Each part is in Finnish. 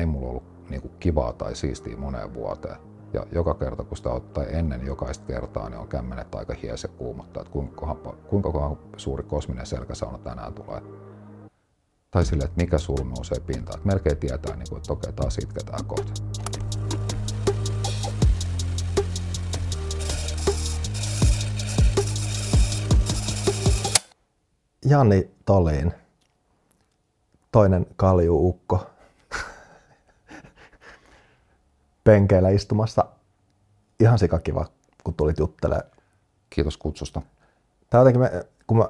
ei mulla ollut niin kuin kivaa tai siistiä moneen vuoteen. Ja joka kerta, kun sitä ottaa ennen jokaista kertaa, niin on kämmenet aika hies ja kuumottaa, että kuinka, kuinka suuri kosminen selkäsauna tänään tulee. Tai sille, että mikä sulla nousee pintaan. Että melkein tietää, niin kuin, että okei, taas itketään kohta. Jani Tolin, toinen kaljuukko, penkeillä istumassa. Ihan sikakiva, kun tulit juttelemaan. Kiitos kutsusta. Tämä jotenkin, me, kun mä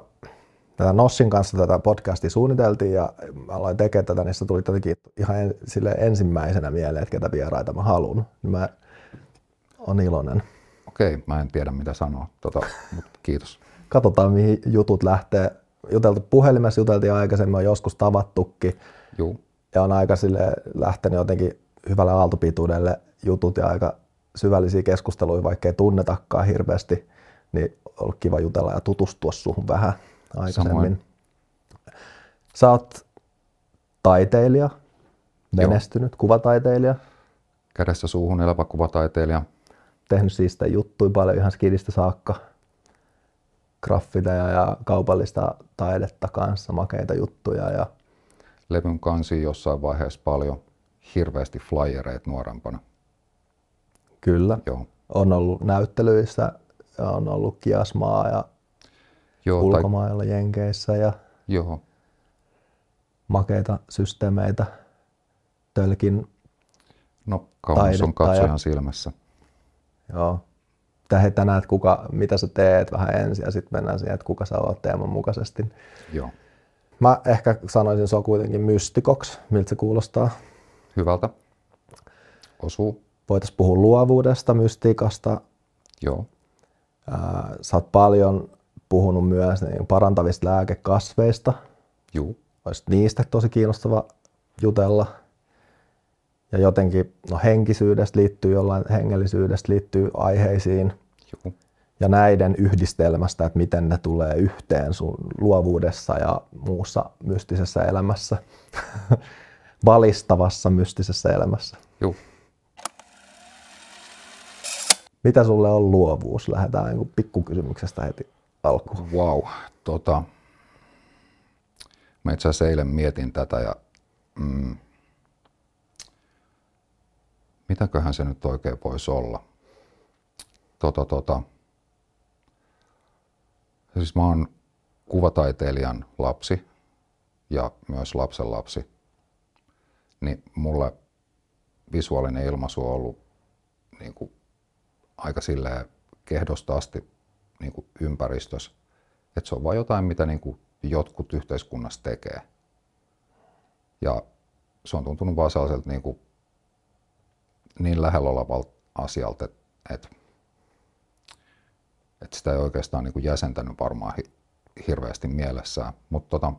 tätä Nossin kanssa tätä podcastia suunniteltiin ja mä aloin tekemään tätä, niin se tuli jotenkin ihan en, sille ensimmäisenä mieleen, että ketä vieraita mä haluan. Niin mä on iloinen. Okei, mä en tiedä mitä sanoa, tota, mutta kiitos. Katsotaan mihin jutut lähtee. Juteltu puhelimessa, juteltiin aikaisemmin, on joskus tavattukin. Juu. Ja on aika sille lähtenyt jotenkin hyvälle aaltopituudelle jutut ja aika syvällisiä keskusteluja, vaikka ei tunnetakaan hirveästi, niin on ollut kiva jutella ja tutustua suhun vähän aikaisemmin. Samoin. Sä oot taiteilija, menestynyt Joo. kuvataiteilija. Kädessä suuhun elävä kuvataiteilija. Tehnyt siitä juttuja paljon ihan skidistä saakka. Graffiteja ja kaupallista taidetta kanssa, makeita juttuja. Ja... Levyn kansi jossain vaiheessa paljon hirveästi flyereita nuorempana. Kyllä. Joo. On ollut näyttelyissä, on ollut kiasmaa ja Joo, ulkomailla tai... Jenkeissä ja Joo. makeita systeemeitä, tölkin No kaunis on katsojan ja... silmässä. Joo. Tähän tänään, että kuka, mitä sä teet vähän ensin ja sitten mennään siihen, että kuka sä oot teeman mukaisesti. Joo. Mä ehkä sanoisin, se on kuitenkin mystikoks. Miltä se kuulostaa? Hyvältä. Osuu. Voitaisiin puhua luovuudesta, mystiikasta. Joo. sä oot paljon puhunut myös niin parantavista lääkekasveista. Joo. Olisi niistä tosi kiinnostava jutella. Ja jotenkin no, henkisyydestä liittyy jollain hengellisyydestä liittyy aiheisiin. Joo. Ja näiden yhdistelmästä, että miten ne tulee yhteen sun luovuudessa ja muussa mystisessä elämässä. Valistavassa mystisessä elämässä. Joo. Mitä sulle on luovuus? Lähdetään niin pikkukysymyksestä heti alkuun. Wow. Tota, mä itse asiassa eilen mietin tätä ja mm, mitäköhän se nyt oikein voisi olla. Tota, tota, siis mä oon kuvataiteilijan lapsi ja myös lapsen lapsi, niin mulle visuaalinen ilmaisu on ollut niin kuin, aika silleen kehdosta asti niin kuin ympäristössä. Että se on vain jotain, mitä niin kuin jotkut yhteiskunnassa tekee. Ja se on tuntunut vaan sellaiselta niin, kuin, niin lähellä olevalta asialta, että, että, sitä ei oikeastaan niin kuin jäsentänyt varmaan hirveästi mielessään. Mutta tota,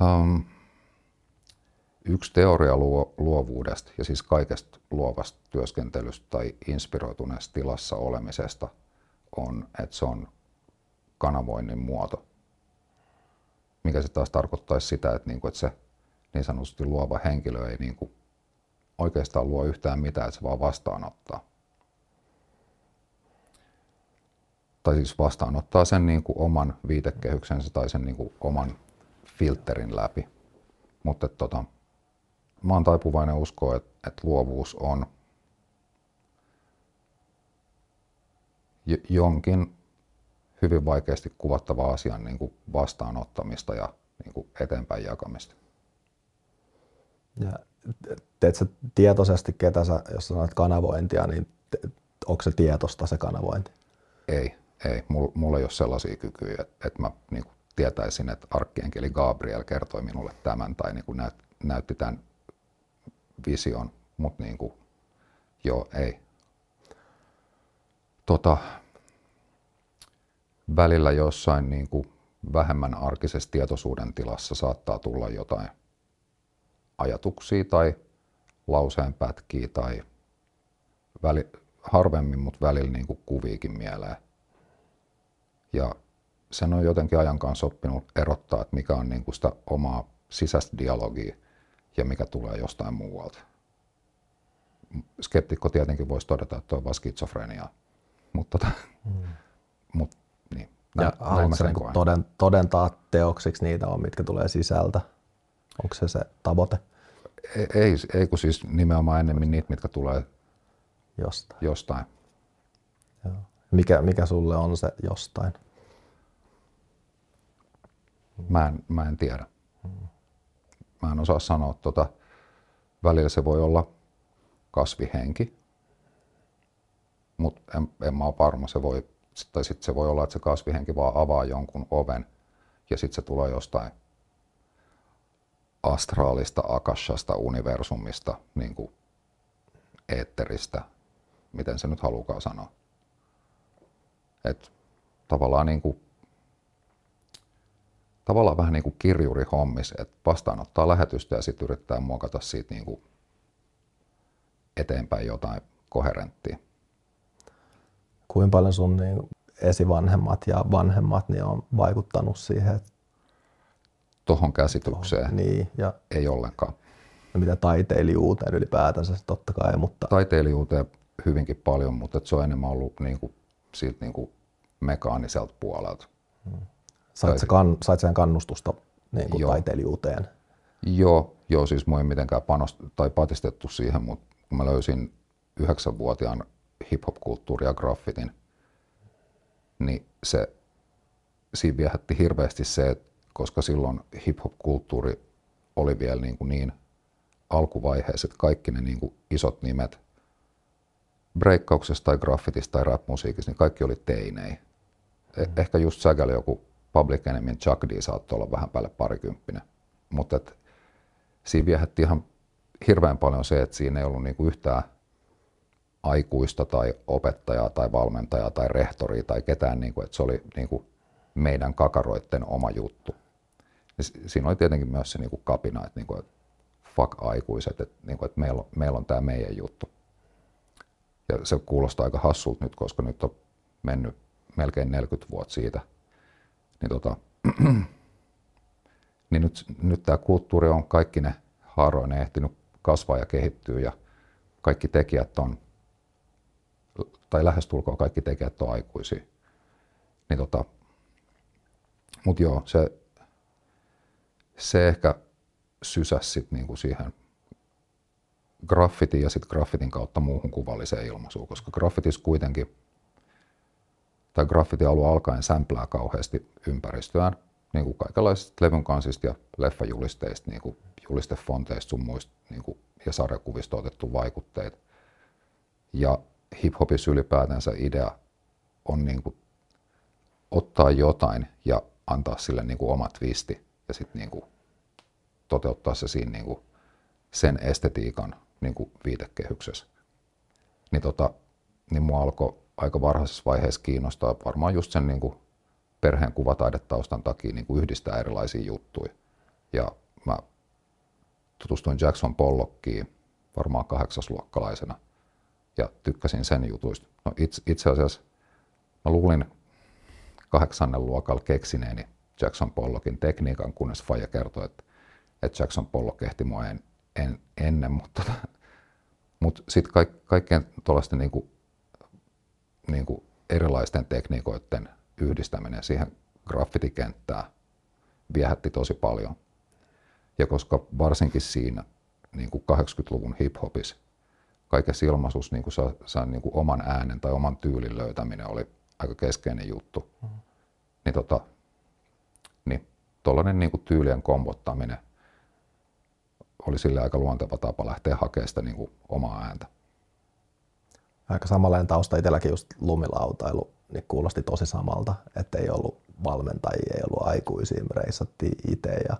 um, Yksi teoria luovuudesta ja siis kaikesta luovasta työskentelystä tai inspiroituneesta tilassa olemisesta on, että se on kanavoinnin muoto. Mikä se taas tarkoittaisi sitä, että, niinku, että se niin sanotusti luova henkilö ei niinku oikeastaan luo yhtään mitään, että se vaan vastaanottaa. Tai siis vastaanottaa sen niinku oman viitekehyksensä tai sen niinku oman filterin läpi. Mutta tota, mä oon taipuvainen uskoa, että, että luovuus on jonkin hyvin vaikeasti kuvattava asian niin kuin vastaanottamista ja niin kuin eteenpäin jakamista. Ja teet sä tietoisesti, ketä sä, jos sanot kanavointia, niin te, onko se tietosta se kanavointi? Ei, ei. Mulla, mulla ei ole sellaisia kykyjä, että, että mä niin kuin tietäisin, että arkkienkeli Gabriel kertoi minulle tämän tai niin kuin näyt, näytti tämän vision, mutta niin kuin, joo, ei. Tota, välillä jossain niin kuin vähemmän arkisessa tietoisuuden tilassa saattaa tulla jotain ajatuksia tai lauseenpätkiä tai väli, harvemmin, mutta välillä niin kuin kuviikin mieleen. Ja sen on jotenkin ajan kanssa oppinut erottaa, että mikä on niin kuin sitä omaa sisäistä dialogia ja mikä tulee jostain muualta. Skeptikko tietenkin voisi todeta, että on vain skitsofreniaa, mutta tota, mm. mut, niin, näin, ja haluatko se niin toden, todentaa teoksiksi niitä on, mitkä tulee sisältä? Onko se se tavoite? Ei, ei, ei kun siis nimenomaan ennemmin niitä, mitkä tulee jostain. jostain. Joo. Mikä, mikä sulle on se jostain? Mä en, mä en tiedä. Mä en osaa sanoa. Tota, välillä se voi olla kasvihenki, mutta en, en mä ole varma. Se voi, tai sitten se voi olla, että se kasvihenki vaan avaa jonkun oven ja sitten se tulee jostain astraalista, akashasta, universumista, niin kuin eetteristä, miten se nyt halukaan sanoa. Et tavallaan niin kuin tavallaan vähän niin kuin kirjuri hommis, että vastaanottaa lähetystä ja sitten yrittää muokata siitä niin kuin eteenpäin jotain koherenttia. Kuinka paljon sun niin esivanhemmat ja vanhemmat niin on vaikuttanut siihen? Tuohon käsitykseen? Tohon, niin, ja ei ollenkaan. Ja mitä taiteilijuuteen ylipäätänsä totta kai, mutta... Taiteilijuuteen hyvinkin paljon, mutta se on enemmän ollut niin kuin, siitä niin kuin mekaaniselta puolelta. Hmm. Sait, sä kan, sait sen kannustusta niin kuin taiteilijuuteen? Joo, joo, siis mua ei mitenkään panost, tai patistettu siihen, mutta kun mä löysin yhdeksänvuotiaan hip-hop-kulttuuri ja graffitin, niin se, siinä viehätti hirveästi se, että koska silloin hip-hop-kulttuuri oli vielä niin, kuin niin alkuvaiheessa, että kaikki ne niin kuin isot nimet breikkauksessa tai graffitissa tai rap-musiikissa, niin kaikki oli teinei. Mm. Ehkä just säkäli joku Public Enemyn Chuck D saattoi olla vähän päälle parikymppinen. Mutta siinä viehätti ihan hirveän paljon se, että siinä ei ollut niinku yhtään aikuista tai opettajaa tai valmentajaa tai rehtoria tai ketään, niinku, että se oli niinku meidän kakaroitten oma juttu. Ja siinä oli tietenkin myös se niinku kapina, että niinku, et fuck aikuiset, että niinku, et meillä, on, meillä on tämä meidän juttu. Ja se kuulostaa aika hassulta nyt, koska nyt on mennyt melkein 40 vuotta siitä – niin, tota, niin nyt, nyt tämä kulttuuri on kaikki ne haaroinen ehtinyt kasvaa ja kehittyä ja kaikki tekijät on, tai lähestulkoon kaikki tekijät on aikuisia. Niin tota, Mutta joo, se, se ehkä sysäsi sit niinku siihen graffitin ja sitten graffitin kautta muuhun kuvalliseen ilmaisuun, koska graffitis kuitenkin tai graffiti alue alkaen sämplää kauheasti ympäristöään, niin kuin kaikenlaisista levyn kansista ja leffajulisteista, niin kuin julistefonteista sun muista niin kuin, ja sarjakuvista otettu vaikutteet. Ja hiphopissa ylipäätänsä idea on niin kuin, ottaa jotain ja antaa sille niin kuin, oma twisti ja sitten niin kuin, toteuttaa se siinä niin kuin, sen estetiikan niin kuin, viitekehyksessä. Niin, tota, niin mua alkoi aika varhaisessa vaiheessa kiinnostaa varmaan just sen niin kuin perheen kuvataidetaustan takia niin kuin yhdistää erilaisia juttuja. Ja mä tutustuin Jackson Pollockiin varmaan kahdeksasluokkalaisena ja tykkäsin sen jutuista. No itse, itse asiassa mä luulin kahdeksannen luokalla keksineeni Jackson Pollockin tekniikan, kunnes Faija kertoi, että, että Jackson Pollock ehti mua en, en, ennen, mutta, mutta sitten kaik, kaikkien tuollaisten niin niin kuin erilaisten tekniikoiden yhdistäminen siihen graffitikenttään viehätti tosi paljon. Ja koska varsinkin siinä niin kuin 80-luvun hip-hopissa kaikessa ilmaisuus niin kuin saa, saa niin kuin oman äänen tai oman tyylin löytäminen oli aika keskeinen juttu. Mm-hmm. Niin, tota, niin tuollainen niin kuin tyylien kombottaminen oli sille aika luonteva tapa lähteä hakemaan sitä niin kuin omaa ääntä aika samanlainen tausta itselläkin just lumilautailu, niin kuulosti tosi samalta, että ei ollut valmentajia, ei ollut aikuisia, me reissattiin itse ja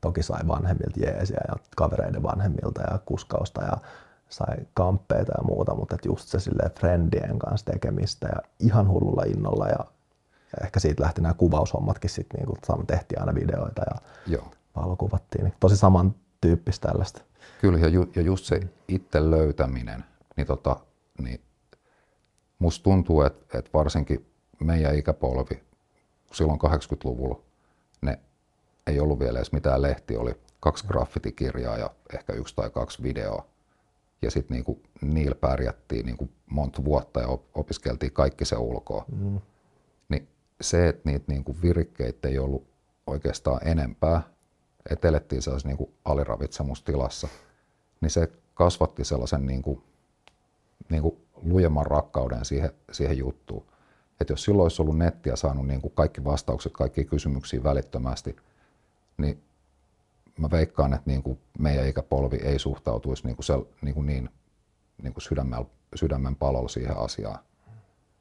toki sai vanhemmilta jeesiä ja kavereiden vanhemmilta ja kuskausta ja sai kamppeita ja muuta, mutta et just se silleen friendien kanssa tekemistä ja ihan hullulla innolla ja, ja ehkä siitä lähti nämä kuvaushommatkin sitten, niin kun tehtiin aina videoita ja Joo. valokuvattiin, niin tosi samantyyppistä tällaista. Kyllä ja, ju, ja just se itse löytäminen, niin, tota, niin musta tuntuu, että, että varsinkin meidän ikäpolvi silloin 80-luvulla ne ei ollut vielä edes mitään lehti, oli kaksi graffitikirjaa ja ehkä yksi tai kaksi videoa. Ja sitten niinku, niillä pärjättiin niinku monta vuotta ja opiskeltiin kaikki se ulkoa. Mm. Niin se, että niitä niinku virikkeitä ei ollut oikeastaan enempää, että elettiin sellaisessa niinku aliravitsemustilassa, niin se kasvatti sellaisen niinku, niinku lujemman rakkauden siihen, siihen juttuun. Että jos silloin olisi ollut nettiä saanut niinku kaikki vastaukset kaikkiin kysymyksiin välittömästi, niin mä veikkaan, että niin kuin meidän ikäpolvi ei suhtautuisi niin, kuin sel, niin, kuin niin, niin kuin sydämen, sydämen palolla siihen asiaan.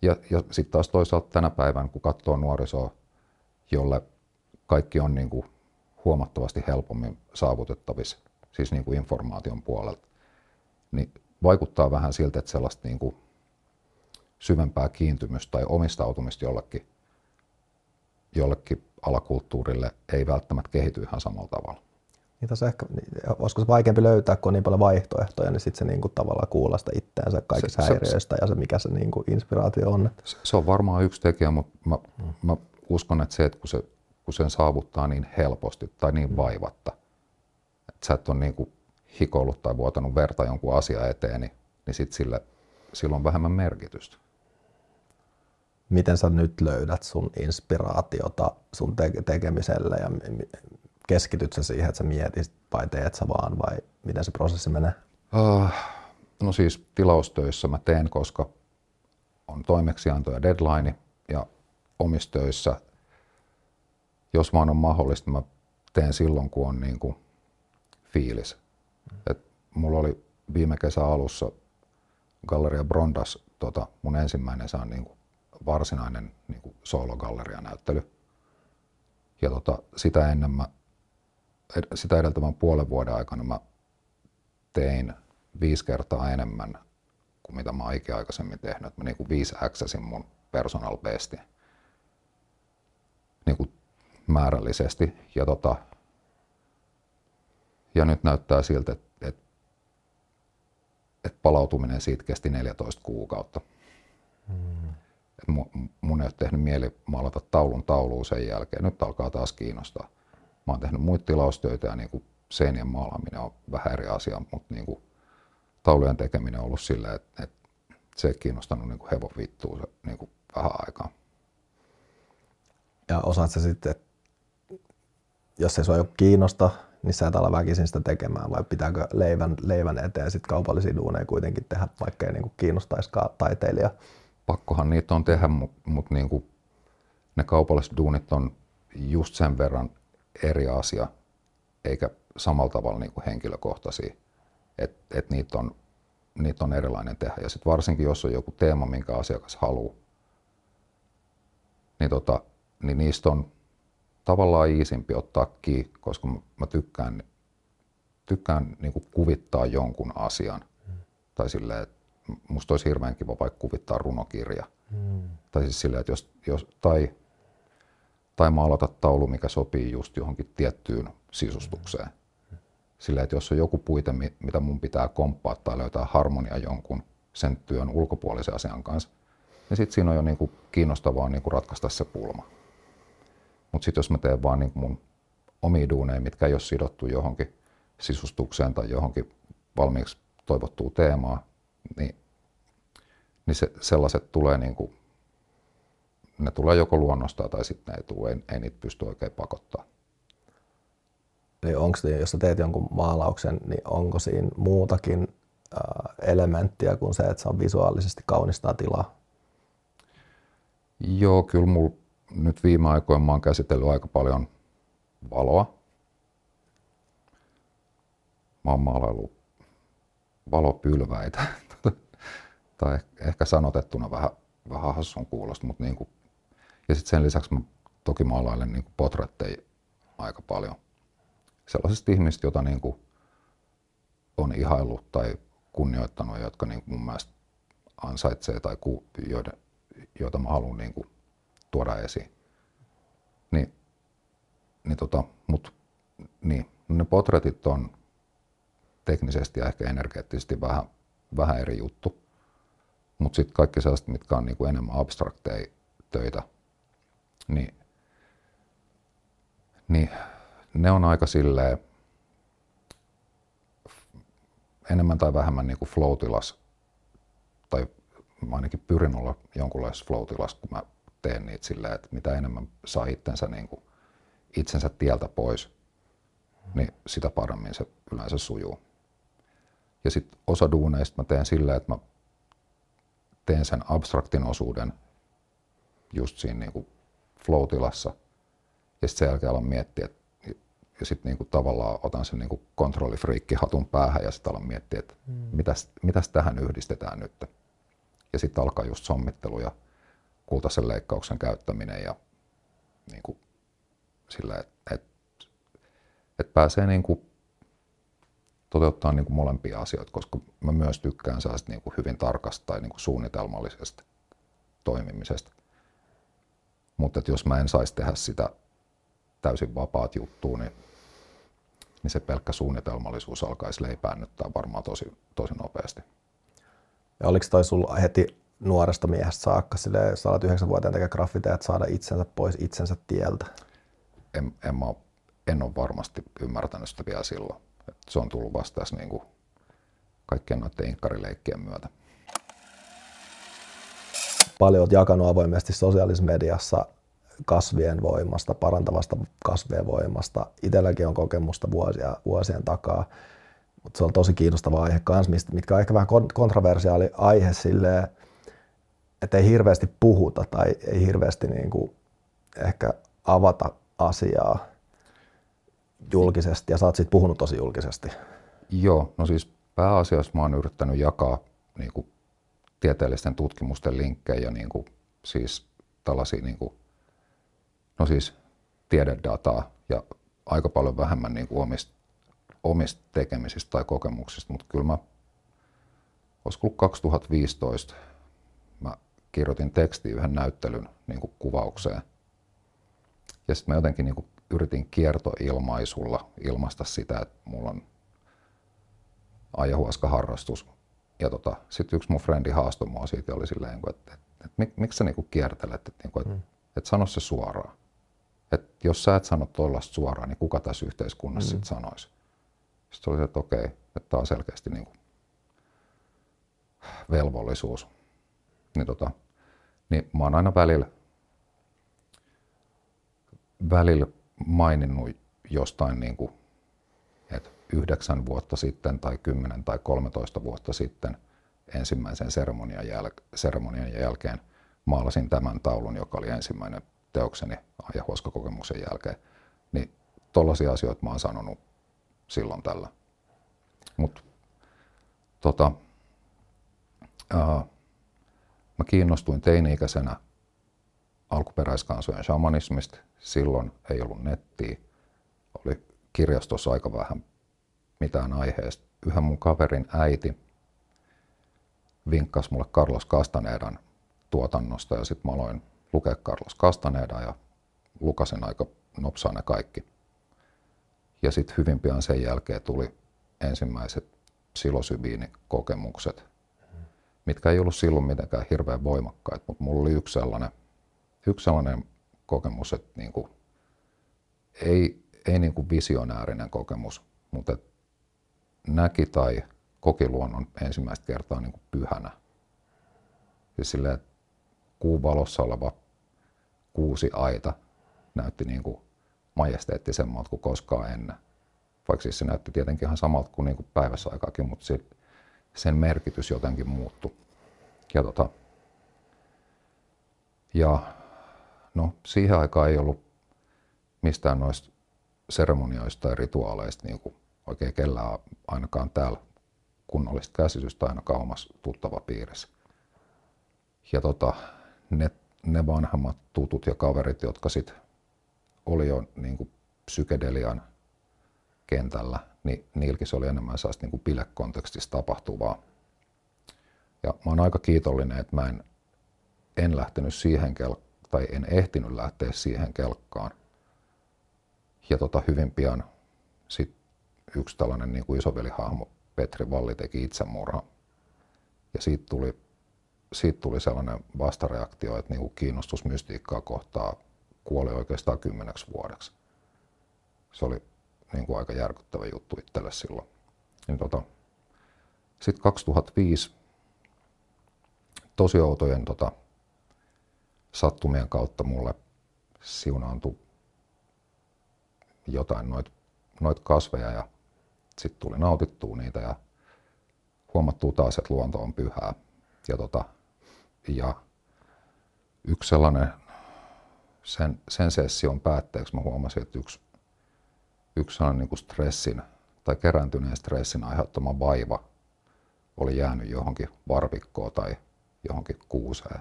Ja, ja sitten taas toisaalta tänä päivänä, kun katsoo nuorisoa, jolle kaikki on niin kuin huomattavasti helpommin saavutettavissa, siis niin kuin informaation puolelta, niin vaikuttaa vähän siltä, että sellaista niin kuin syvempää kiintymystä tai omistautumista jollekin, jollekin alakulttuurille ei välttämättä kehity ihan samalla tavalla. Niin tässä ehkä, olisiko se vaikeampi löytää, kun on niin paljon vaihtoehtoja, niin sitten se niin kuin tavallaan kuulla sitä itseänsä kaikista se, häiriöistä se, ja se mikä se niin kuin inspiraatio on. Se, se on varmaan yksi tekijä, mutta mä, mm. mä uskon, että se, että kun, se, kun sen saavuttaa niin helposti tai niin mm. vaivatta, että sä et ole niin kuin hikoillut tai vuotanut verta jonkun asia eteen, niin, niin sit sille, sillä on vähemmän merkitystä. Miten sä nyt löydät sun inspiraatiota sun te- tekemiselle ja keskityt sä siihen, että sä mietit vai teet sä vaan vai miten se prosessi menee? Uh, no siis tilaustöissä mä teen, koska on toimeksianto ja deadline ja omistöissä, jos vaan on mahdollista, mä teen silloin, kun on niin kuin fiilis. Et mulla oli viime kesän alussa Galleria Brondas tota, mun ensimmäinen se on niin kuin varsinainen niin kuin solo-galleria-näyttely. Ja tota, sitä ennen mä sitä edeltävän puolen vuoden aikana mä tein viisi kertaa enemmän kuin mitä mä oon aikaisemmin tehnyt. Mä niin kuin viisi mun personal bestia niin määrällisesti. Ja, tota, ja nyt näyttää siltä, että, että, että palautuminen siitä kesti 14 kuukautta. Mm. Mun, mun ei ole tehnyt mieli maalata taulun tauluun sen jälkeen. Nyt alkaa taas kiinnostaa. Mä oon tehnyt muita tilaustöitä ja niin kuin seinien maalaaminen on vähän eri asia, mutta niin kuin taulujen tekeminen on ollut silleen, että, että se ei kiinnostanut niin kuin hevon vittua se niin kuin vähän aikaa. Ja osaat sä sitten, että jos ei sua joku kiinnosta, niin sä et ala väkisin sitä tekemään, vai pitääkö leivän, leivän eteen sitten kaupallisia duuneja kuitenkin tehdä, vaikka ei niin kiinnostaisikaan taiteilija? Pakkohan niitä on tehdä, mutta mut niin ne kaupalliset duunit on just sen verran eri asia, eikä samalla tavalla niin kuin henkilökohtaisia. Että et niitä, on, niitä on erilainen tehdä. Ja sitten varsinkin, jos on joku teema, minkä asiakas haluaa, niin, tota, niin niistä on tavallaan iisimpi ottaa kiinni, koska mä, tykkään, tykkään niin kuin kuvittaa jonkun asian. Mm. Tai silleen, että musta olisi hirveän kiva vaikka kuvittaa runokirja. Mm. Tai siis silleen, että jos, jos, tai tai maalata taulu, mikä sopii just johonkin tiettyyn sisustukseen. Sillä, että jos on joku puite, mitä mun pitää komppaa tai löytää harmonia jonkun sen työn ulkopuolisen asian kanssa, niin sitten siinä on jo niinku kiinnostavaa niinku ratkaista se pulma. Mutta sitten jos mä teen vaan niinku mun omia duuneja, mitkä ei ole sidottu johonkin sisustukseen tai johonkin valmiiksi toivottuun teemaan, niin, niin se, sellaiset tulee niinku ne tulee joko luonnosta tai sitten ne ei tule, ei, ei niitä pysty oikein pakottaa. Eli onko jos sä teet jonkun maalauksen, niin onko siinä muutakin äh, elementtiä kuin se, että se on visuaalisesti kaunistaa tilaa? Joo, kyllä mulla nyt viime aikoina mä oon käsitellyt aika paljon valoa. Mä oon maalaillut valopylväitä. tai ehkä sanotettuna vähän, vähän hassun kuulosta, mutta niin kuin ja sitten sen lisäksi mä toki maalailen niin potretteja aika paljon. Sellaisista ihmisistä, joita niin kuin on ihaillut tai kunnioittanut, jotka niin kuin mun mielestä ansaitsee tai ku, joiden, joita mä haluan niin kuin tuoda esiin. Niin, niin tota, mut, niin, ne potretit on teknisesti ja ehkä energeettisesti vähän, vähän eri juttu. Mutta sitten kaikki sellaiset, mitkä on niinku enemmän abstrakteja töitä, niin, niin ne on aika silleen enemmän tai vähemmän niin kuin flow-tilas, tai mä ainakin pyrin olla jonkunlaisessa flow-tilas, kun mä teen niitä silleen, että mitä enemmän saa itsensä, niin kuin, itsensä tieltä pois, niin sitä paremmin se yleensä sujuu. Ja sitten osa duuneista mä teen silleen, että mä teen sen abstraktin osuuden just siinä niin kuin flow-tilassa. Ja sitten sen jälkeen alan miettiä, että ja sitten niinku tavallaan otan sen niinku kontrollifriikki-hatun päähän ja sitten alan miettiä, että mm. mitäs, mitäs tähän yhdistetään nyt. Ja sitten alkaa just sommittelu ja kultaisen leikkauksen käyttäminen ja niinku sillä, että et, et pääsee niinku toteuttaa niinku molempia asioita, koska mä myös tykkään sellaista niinku hyvin tarkasta tai niinku suunnitelmallisesta toimimisesta. Mutta jos mä en saisi tehdä sitä täysin vapaat juttua, niin, niin se pelkkä suunnitelmallisuus alkaisi leipäännyttää varmaan tosi, tosi nopeasti. Ja oliko toi sulla heti nuoresta miehestä saakka, sille, jos olet yhdeksänvuotiaan tekee graffiteja, saada itsensä pois itsensä tieltä? En, en, mä, en ole varmasti ymmärtänyt sitä vielä silloin. Et se on tullut vasta tässä niin kuin kaikkien noiden inkkarileikkien myötä. Paljon olet jakanut avoimesti sosiaalisessa mediassa kasvien voimasta, parantavasta kasvien voimasta. Itselläkin on kokemusta vuosia, vuosien takaa, mutta se on tosi kiinnostava aihe kans, mitkä on ehkä vähän kontroversiaali aihe silleen, että ei hirveästi puhuta tai ei hirveästi niin kuin ehkä avata asiaa julkisesti ja sä oot siitä puhunut tosi julkisesti. Joo, no siis pääasiassa mä oon yrittänyt jakaa niin kuin, tieteellisten tutkimusten linkkejä, niin kuin, siis tällaisia niin kuin, no siis tiededataa ja aika paljon vähemmän niin kuin omista, omista tekemisistä tai kokemuksista, mutta kyllä mä, olisiko 2015, mä kirjoitin teksti yhden näyttelyn niin kuin kuvaukseen. Ja sitten mä jotenkin niin kuin yritin kiertoilmaisulla ilmaista sitä, että mulla on ajahuaska-harrastus. Ja tota, sitten yksi mun frendi haastoi mua siitä oli silleen, että, että, että, että mik, miksi sä niinku kiertelet, että, että, mm. että sano se suoraan. Että jos sä et sano tuollaista suoraan, niin kuka tässä yhteiskunnassa mm. sitten sanoisi? Sitten oli se, että okei, että tämä on selkeästi niin kuin velvollisuus. Niin, tota, niin mä oon aina välillä, välillä maininnut jostain, niin kuin, että yhdeksän vuotta sitten tai kymmenen tai 13 vuotta sitten ensimmäisen seremonian, jäl- seremonian jälkeen maalasin tämän taulun, joka oli ensimmäinen teokseni kokemuksen jälkeen. Niin tollaisia asioita mä oon sanonut silloin tällä. Mutta tota, ää, mä kiinnostuin teini-ikäisenä alkuperäiskansojen shamanismista. Silloin ei ollut nettiä. Oli kirjastossa aika vähän mitään aiheesta. Yhden mun kaverin äiti vinkkasi mulle Carlos Castanedan tuotannosta ja sitten mä aloin lukea Carlos Castaneda ja lukasin aika nopsaan ne kaikki. Ja sitten hyvin pian sen jälkeen tuli ensimmäiset silosybiinikokemukset, mitkä ei ollut silloin mitenkään hirveän voimakkaita, mutta mulla oli yksi sellainen, yksi sellainen kokemus, että niinku, ei, ei niinku visionäärinen kokemus, mutta näki tai koki luonnon ensimmäistä kertaa niinku pyhänä. Siis silleen, että kuun valossa oleva kuusi aita näytti niin kuin majesteettisemmalta kuin koskaan ennen. Vaikka siis se näytti tietenkin ihan samalta kuin, niin kuin päivässä aikaakin, mutta sit sen merkitys jotenkin muuttui. Ja, tota, ja no, siihen aikaan ei ollut mistään noista seremonioista tai rituaaleista niin kuin oikein kellään ainakaan täällä kunnollista käsitystä ainakaan omassa tuttava piirissä. Ja tota, ne, ne vanhemmat tutut ja kaverit, jotka sit oli jo niin kuin psykedelian kentällä, niin niilläkin se oli enemmän sellaista niin kuin bilekontekstissa tapahtuvaa. Ja mä oon aika kiitollinen, että mä en, en lähtenyt siihen kel- tai en ehtinyt lähteä siihen kelkkaan. Ja tota, hyvin pian sit yksi tällainen niin kuin isovelihahmo Petri Valli teki itsemurha. Ja siitä tuli siitä tuli sellainen vastareaktio, että niin kuin kiinnostus mystiikkaa kohtaa kuoli oikeastaan kymmeneksi vuodeksi. Se oli niin kuin aika järkyttävä juttu itselle silloin. Niin tota, sitten 2005 tosi outojen tota, sattumien kautta mulle siunaantui jotain noita noit kasveja ja sitten tuli nautittua niitä ja huomattuu taas, että luonto on pyhää. Ja, tota, ja yksi sellainen, sen, sen session päätteeksi mä huomasin, että yksi, yksi sellainen niin kuin stressin tai kerääntyneen stressin aiheuttama vaiva oli jäänyt johonkin varvikkoon tai johonkin kuuseen.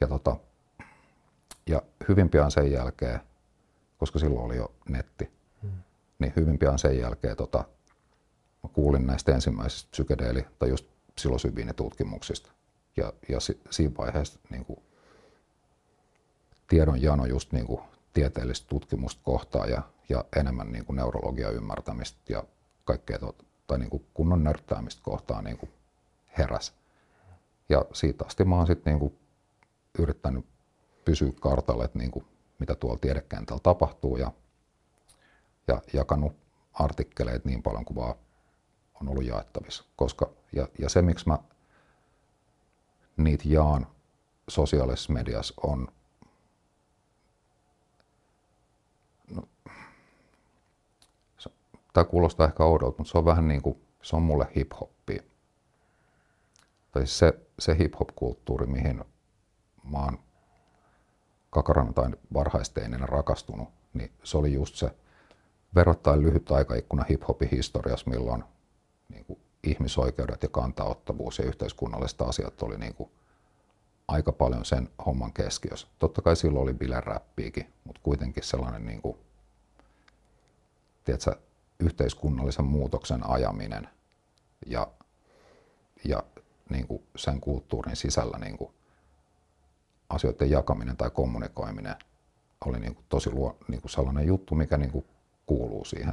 Ja, tota, ja hyvin pian sen jälkeen, koska silloin oli jo netti, hmm. niin hyvin pian sen jälkeen tota, mä kuulin näistä ensimmäisistä psykedeeli- tai just psilosybiinitutkimuksista. Ja, ja si, siinä vaiheessa niin kuin, tiedon jano just niin kuin, tieteellistä tutkimusta kohtaa ja, ja enemmän niin kuin, neurologia ymmärtämistä ja kaikkea tot, tai niin kuin, kunnon nörttäämistä kohtaan niin kuin, heräs. Ja siitä asti mä oon sitten niin kuin, yrittänyt pysyä kartalle, että niin kuin, mitä tuolla tiedekentällä tapahtuu ja, ja jakanut artikkeleita niin paljon kuin vaan on ollut jaettavissa. Koska, ja, ja se, miksi mä niitä jaan sosiaalisessa mediassa on, no, se, tämä kuulostaa ehkä oudolta, mutta se on vähän niin kuin, se on mulle hip-hoppia. Tai se, se hip-hop-kulttuuri, mihin mä oon kakarana tai varhaisteinenä rakastunut, niin se oli just se verrattain lyhyt aikaikkuna hip-hopin historiassa, milloin niin kuin ihmisoikeudet ja kantaottavuus ja yhteiskunnalliset asiat oli niin kuin aika paljon sen homman keskiössä. Totta kai silloin oli bileräppiäkin, mutta kuitenkin sellainen niin kuin, tiedätkö, yhteiskunnallisen muutoksen ajaminen ja, ja niin kuin sen kulttuurin sisällä niin kuin asioiden jakaminen tai kommunikoiminen oli niin kuin tosi luo, niin kuin sellainen juttu, mikä niin kuin kuuluu siihen.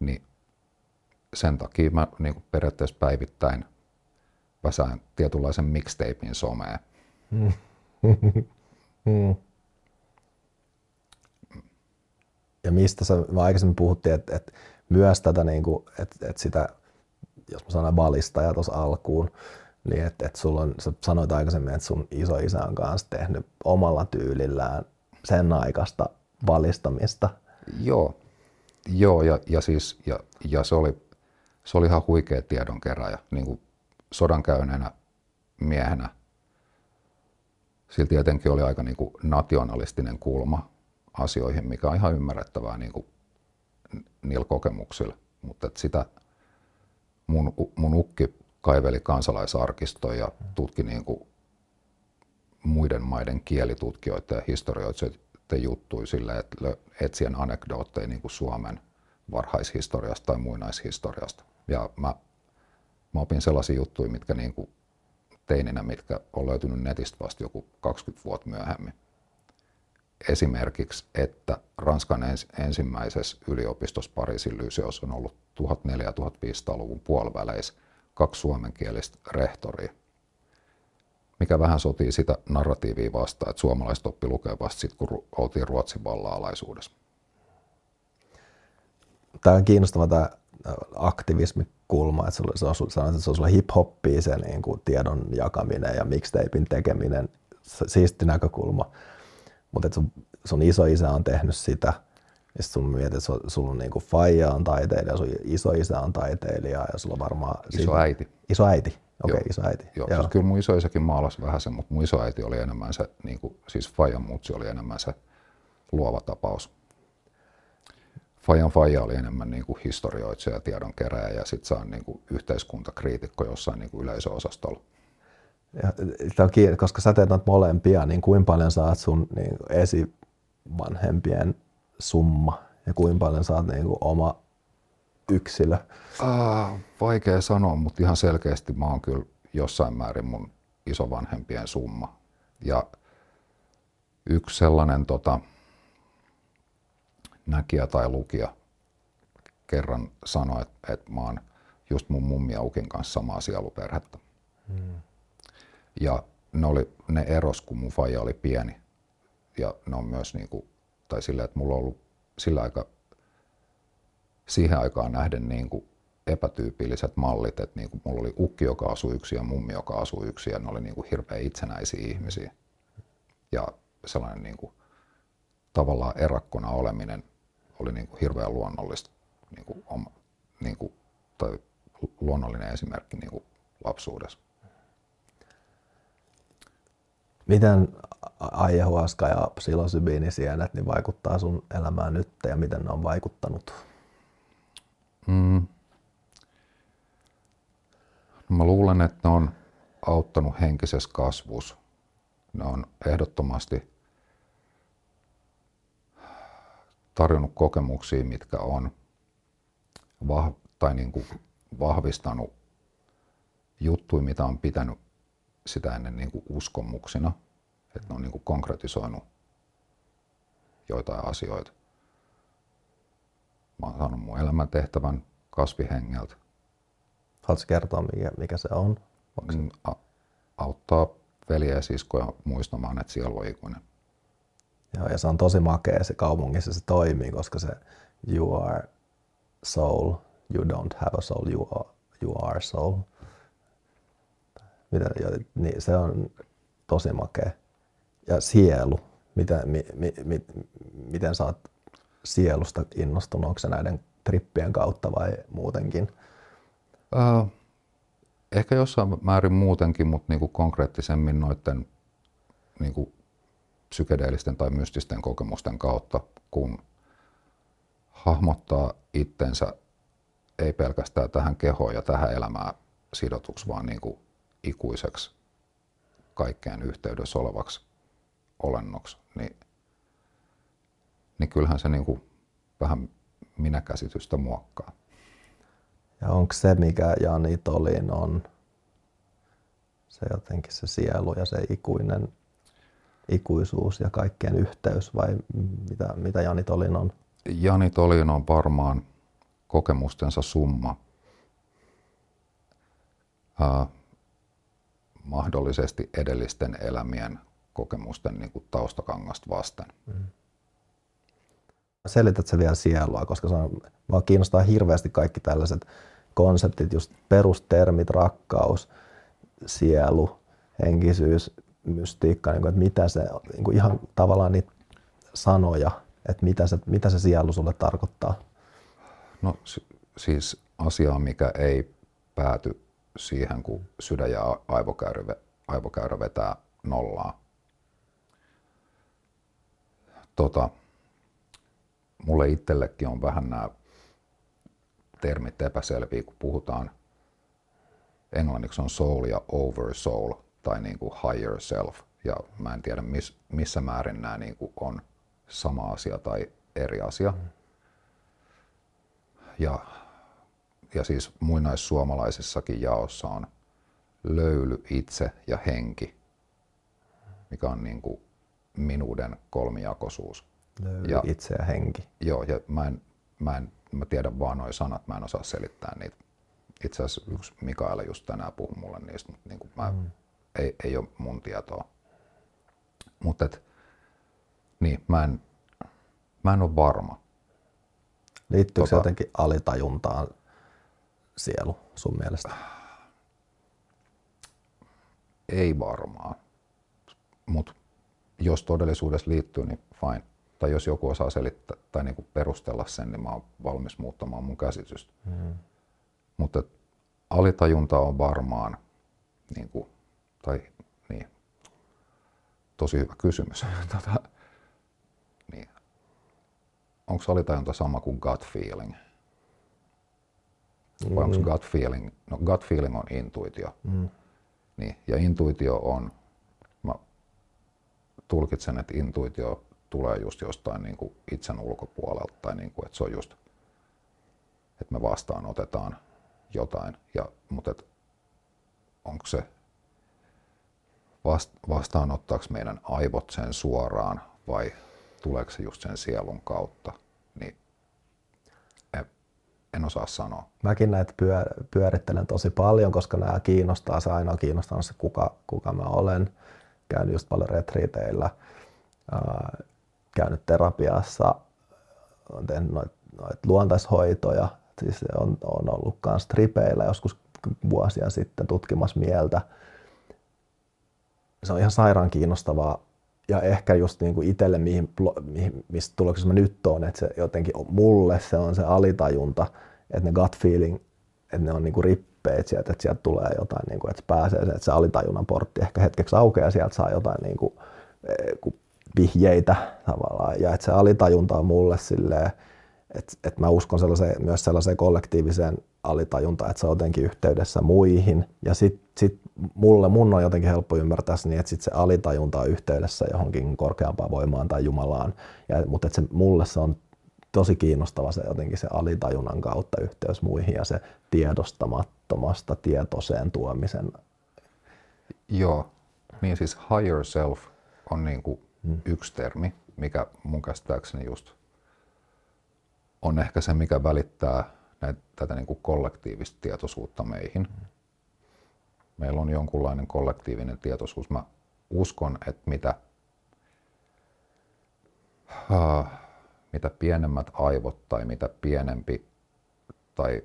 Niin sen takia mä niin kuin periaatteessa päivittäin väsään tietynlaisen mixtapein someen. Mm. Ja mistä sä, aikaisemmin puhuttiin, että, että myös tätä, niin kuin, että, että sitä, jos mä sanon valistaja tuossa alkuun, niin että, että sulla on, sä sanoit aikaisemmin, että sun iso isä on kanssa tehnyt omalla tyylillään sen aikaista valistamista. Joo, Joo ja, ja, siis, ja, ja se, oli, se oli ihan huikea tiedonkeräjä. Niin kuin sodan käyneenä miehenä. Sillä tietenkin oli aika niin kuin nationalistinen kulma asioihin, mikä on ihan ymmärrettävää niin kuin niillä kokemuksilla. Mutta sitä mun, mun ukki kaiveli kansalaisarkistoja ja tutki niin kuin muiden maiden kielitutkijoiden ja historioitsijoiden juttuja sille, että etsien anekdootteja niin kuin Suomen varhaishistoriasta tai muinaishistoriasta. Ja mä mä opin sellaisia juttuja, mitkä niin kuin teininä, mitkä on löytynyt netistä vasta joku 20 vuotta myöhemmin. Esimerkiksi, että Ranskan ens, ensimmäisessä yliopistossa Pariisin Lyseossa on ollut 1400-1500-luvun puoliväleissä kaksi suomenkielistä rehtoria, mikä vähän sotii sitä narratiivia vastaan, että suomalaiset oppi lukea vasta sitten, kun oltiin Ruotsin valla-alaisuudessa. Tämä on kiinnostava tämä aktivismikulma, että se on, se on sulle hip-hoppia se niin kuin tiedon jakaminen ja mixtapein tekeminen, siisti näkökulma. Mutta sun, sun iso isä on tehnyt sitä, ja sitten sun mietit, että sulla on niinku faija on taiteilija, sun iso isä on taiteilija ja sulla on varmaan... Iso äiti. Iso äiti, okei, okay, iso äiti. Joo, Joo. Siis kyllä mun isoisäkin maalasi vähän sen, mutta mun iso äiti oli enemmän se, niin kuin, siis faijan mutsi oli enemmän se luova tapaus. Fajan Faija oli enemmän niin kuin historioitsija ja tiedonkeräjä ja sitten saa niin kuin yhteiskuntakriitikko jossain niin kuin yleisöosastolla. Ja, on kiinni, koska sä teet molempia, niin kuin paljon saat sun niin esivanhempien summa ja kuinka paljon saat niin kuin oma yksilö? Äh, vaikea sanoa, mutta ihan selkeästi mä oon kyllä jossain määrin mun isovanhempien summa. Ja yksi sellainen tota, näkijä tai lukija kerran sanoi, että, että mä oon just mun mummi ja ukin kanssa samaa sieluperhettä. Hmm. Ja ne, oli, ne eros, kun mun faija oli pieni. Ja ne on myös niin kuin, tai sillä, että mulla on ollut sillä aika siihen aikaan nähden niin kuin epätyypilliset mallit, että niin kuin mulla oli ukki, joka asui yksin ja mummi, joka asui yksin ja ne oli niin kuin hirveän itsenäisiä ihmisiä. Ja sellainen niin kuin, tavallaan erakkona oleminen oli niin kuin hirveän luonnollista niin kuin, oma, niin kuin, tai luonnollinen esimerkki niin kuin lapsuudessa. Miten ayahuasca ja psilosybiinisienet niin vaikuttaa sun elämään nyt ja miten ne on vaikuttanut? Mm. No mä luulen, että ne on auttanut henkisessä kasvussa. Ne on ehdottomasti tarjonnut kokemuksia, mitkä on vah- tai niin kuin vahvistanut juttuja, mitä on pitänyt sitä ennen niin kuin uskomuksina, että ne on niin kuin konkretisoinut joitain asioita. Mä oon saanut mun elämäntehtävän kasvihengeltä. Haluatko kertoa, mikä, mikä se on? Se... Mm, a- auttaa veliä ja siskoja muistamaan, että sielu on ikuinen. Joo, ja se on tosi makea se kaupungissa se toimii, koska se you are soul, you don't have a soul, you are, you are soul. Mitä, niin se on tosi makea. Ja sielu, miten, mi, mi, mi, miten sä oot sielusta innostunut, onko se näiden trippien kautta vai muutenkin? Äh, ehkä jossain määrin muutenkin, mutta niinku konkreettisemmin noiden niinku psykedeellisten tai mystisten kokemusten kautta, kun hahmottaa itsensä ei pelkästään tähän kehoon ja tähän elämään sidotuksi, vaan niin kuin ikuiseksi kaikkeen yhteydessä olevaksi olennoksi, niin, niin kyllähän se niin kuin vähän minäkäsitystä muokkaa. Ja onko se, mikä Jani Tolin on, se jotenkin se sielu ja se ikuinen ikuisuus ja kaikkien yhteys vai mitä, mitä Jani Tolin on? Jani Tolin on varmaan kokemustensa summa. Äh, mahdollisesti edellisten elämien kokemusten niin kuin taustakangasta vasten. Mm. Selität se vielä sielua, koska se on, vaan kiinnostaa hirveästi kaikki tällaiset konseptit, just perustermit, rakkaus, sielu, henkisyys, mystiikka, niin kuin, että mitä se, niin kuin ihan tavallaan niitä sanoja, että mitä se, mitä se sielu sulle tarkoittaa? No siis asia, mikä ei pääty siihen, kun sydän ja aivokäyrä, aivokäyrä vetää nollaa. Tota, mulle itsellekin on vähän nämä termit epäselviä, kun puhutaan englanniksi on soul ja over soul tai niin kuin higher self. Ja mä en tiedä miss, missä määrin nämä niin kuin on sama asia tai eri asia. Ja, ja siis muinaissuomalaisessakin jaossa on löyly, itse ja henki, mikä on niin kuin minuuden kolmijakoisuus. Löyly, ja, itse ja henki. Joo, ja mä, en, mä, en, mä tiedän vaan noin sanat, mä en osaa selittää niitä. Itse asiassa yksi Mikaela just tänään puhui mulle niistä, mutta niin kuin mä mm ei, ei ole mun tietoa. Mutta niin, mä en, mä en ole varma. Liittyykö tota, se jotenkin alitajuntaan sielu sun mielestä? Ei varmaan. Mutta jos todellisuudessa liittyy, niin fine. Tai jos joku osaa selittää tai niinku perustella sen, niin mä oon valmis muuttamaan mun käsitystä. Mm. Mutta alitajunta on varmaan niin kuin tai niin, tosi hyvä kysymys. Tota, niin. Onko alitajunta sama kuin gut feeling? Vai onko mm. gut feeling? No gut feeling on intuitio. Mm. Niin, ja intuitio on, mä tulkitsen, että intuitio tulee just jostain niin kuin itsen ulkopuolelta tai niin kuin, että se on just, että me vastaanotetaan jotain. Ja, mutta et, onko se vastaanottaako meidän aivot sen suoraan vai tuleeko se just sen sielun kautta, niin en osaa sanoa. Mäkin näitä pyörittelen tosi paljon, koska nämä kiinnostaa. Se aina on kiinnostanut se, kuka, kuka mä olen. Käynyt just paljon retriiteillä, käynyt terapiassa, olen tehnyt noita noita luontaishoitoja. Siis on, on ollut myös tripeillä joskus vuosia sitten tutkimassa mieltä. Se on ihan sairaan kiinnostavaa ja ehkä just niin kuin itselle, mihin, mihin, mistä tuloksessa mä nyt on, että se jotenkin mulle se on se alitajunta, että ne gut feeling, että ne on niin kuin rippeet sieltä, että sieltä tulee jotain, niin kuin, että pääsee se, että se alitajunnan portti ehkä hetkeksi aukeaa ja sieltä saa jotain niin kuin, eh, vihjeitä tavallaan. Ja että se alitajunta on mulle silleen, että, että mä uskon sellaiseen, myös sellaiseen kollektiiviseen alitajuntaan, että se on jotenkin yhteydessä muihin. Ja sitten sit mulle, mun on jotenkin helppo ymmärtää niin, että sit se alitajunta on yhteydessä johonkin korkeampaan voimaan tai Jumalaan. Ja, mutta että se, mulle se on tosi kiinnostava se jotenkin se alitajunnan kautta yhteys muihin ja se tiedostamattomasta tietoiseen tuomisen. Joo, niin siis higher self on niin kuin hmm. yksi termi, mikä mun käsittääkseni just on ehkä se, mikä välittää näitä, tätä niin kuin kollektiivista tietoisuutta meihin. Meillä on jonkunlainen kollektiivinen tietoisuus. Mä uskon, että mitä, uh, mitä pienemmät aivot tai mitä pienempi tai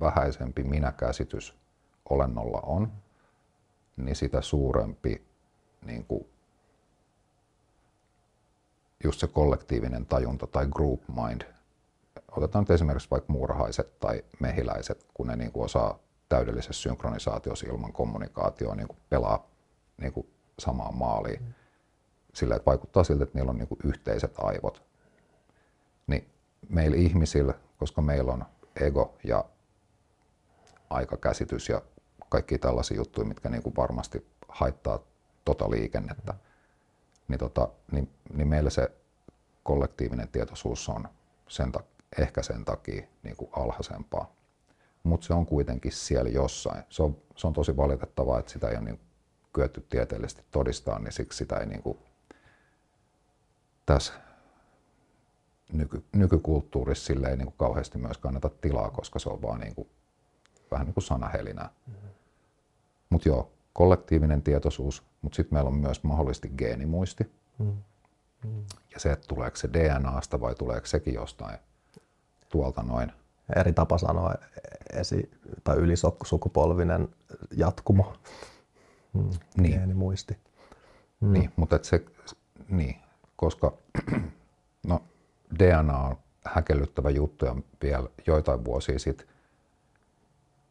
vähäisempi minäkäsitys olennolla on, niin sitä suurempi niin kuin, just se kollektiivinen tajunta tai group mind otetaan nyt esimerkiksi vaikka muurahaiset tai mehiläiset, kun ne niin kuin osaa täydellisessä synkronisaatiossa ilman kommunikaatioa niin kuin pelaa niin kuin samaan maaliin. Mm. Sillä, että vaikuttaa siltä, että niillä on niin kuin yhteiset aivot. Niin meillä ihmisillä, koska meillä on ego ja aikakäsitys ja kaikki tällaisia juttuja, mitkä niin kuin varmasti haittaa tota liikennettä, niin, tota, niin, niin meillä se kollektiivinen tietoisuus on sen takia ehkä sen takia niin kuin alhaisempaa. Mutta se on kuitenkin siellä jossain. Se on, se on tosi valitettavaa, että sitä ei ole niin kyetty tieteellisesti todistaa, niin siksi sitä ei niin kuin tässä nyky, nykykulttuurissa sille ei niin kuin kauheasti myös kannata tilaa, koska se on vaan niin kuin, vähän niin kuin sanahelinää. Mm-hmm. Mutta joo, kollektiivinen tietoisuus, mutta sitten meillä on myös mahdollisesti geenimuisti. Mm-hmm. Ja se, että tuleeko se DNAsta vai tuleeko sekin jostain tuolta noin. Eri tapa sanoa esi- tai ylisukupolvinen jatkumo. Mm, niin. muisti. Mm. Niin, mutta et se, niin, koska no, DNA on häkellyttävä juttu ja vielä joitain vuosia sitten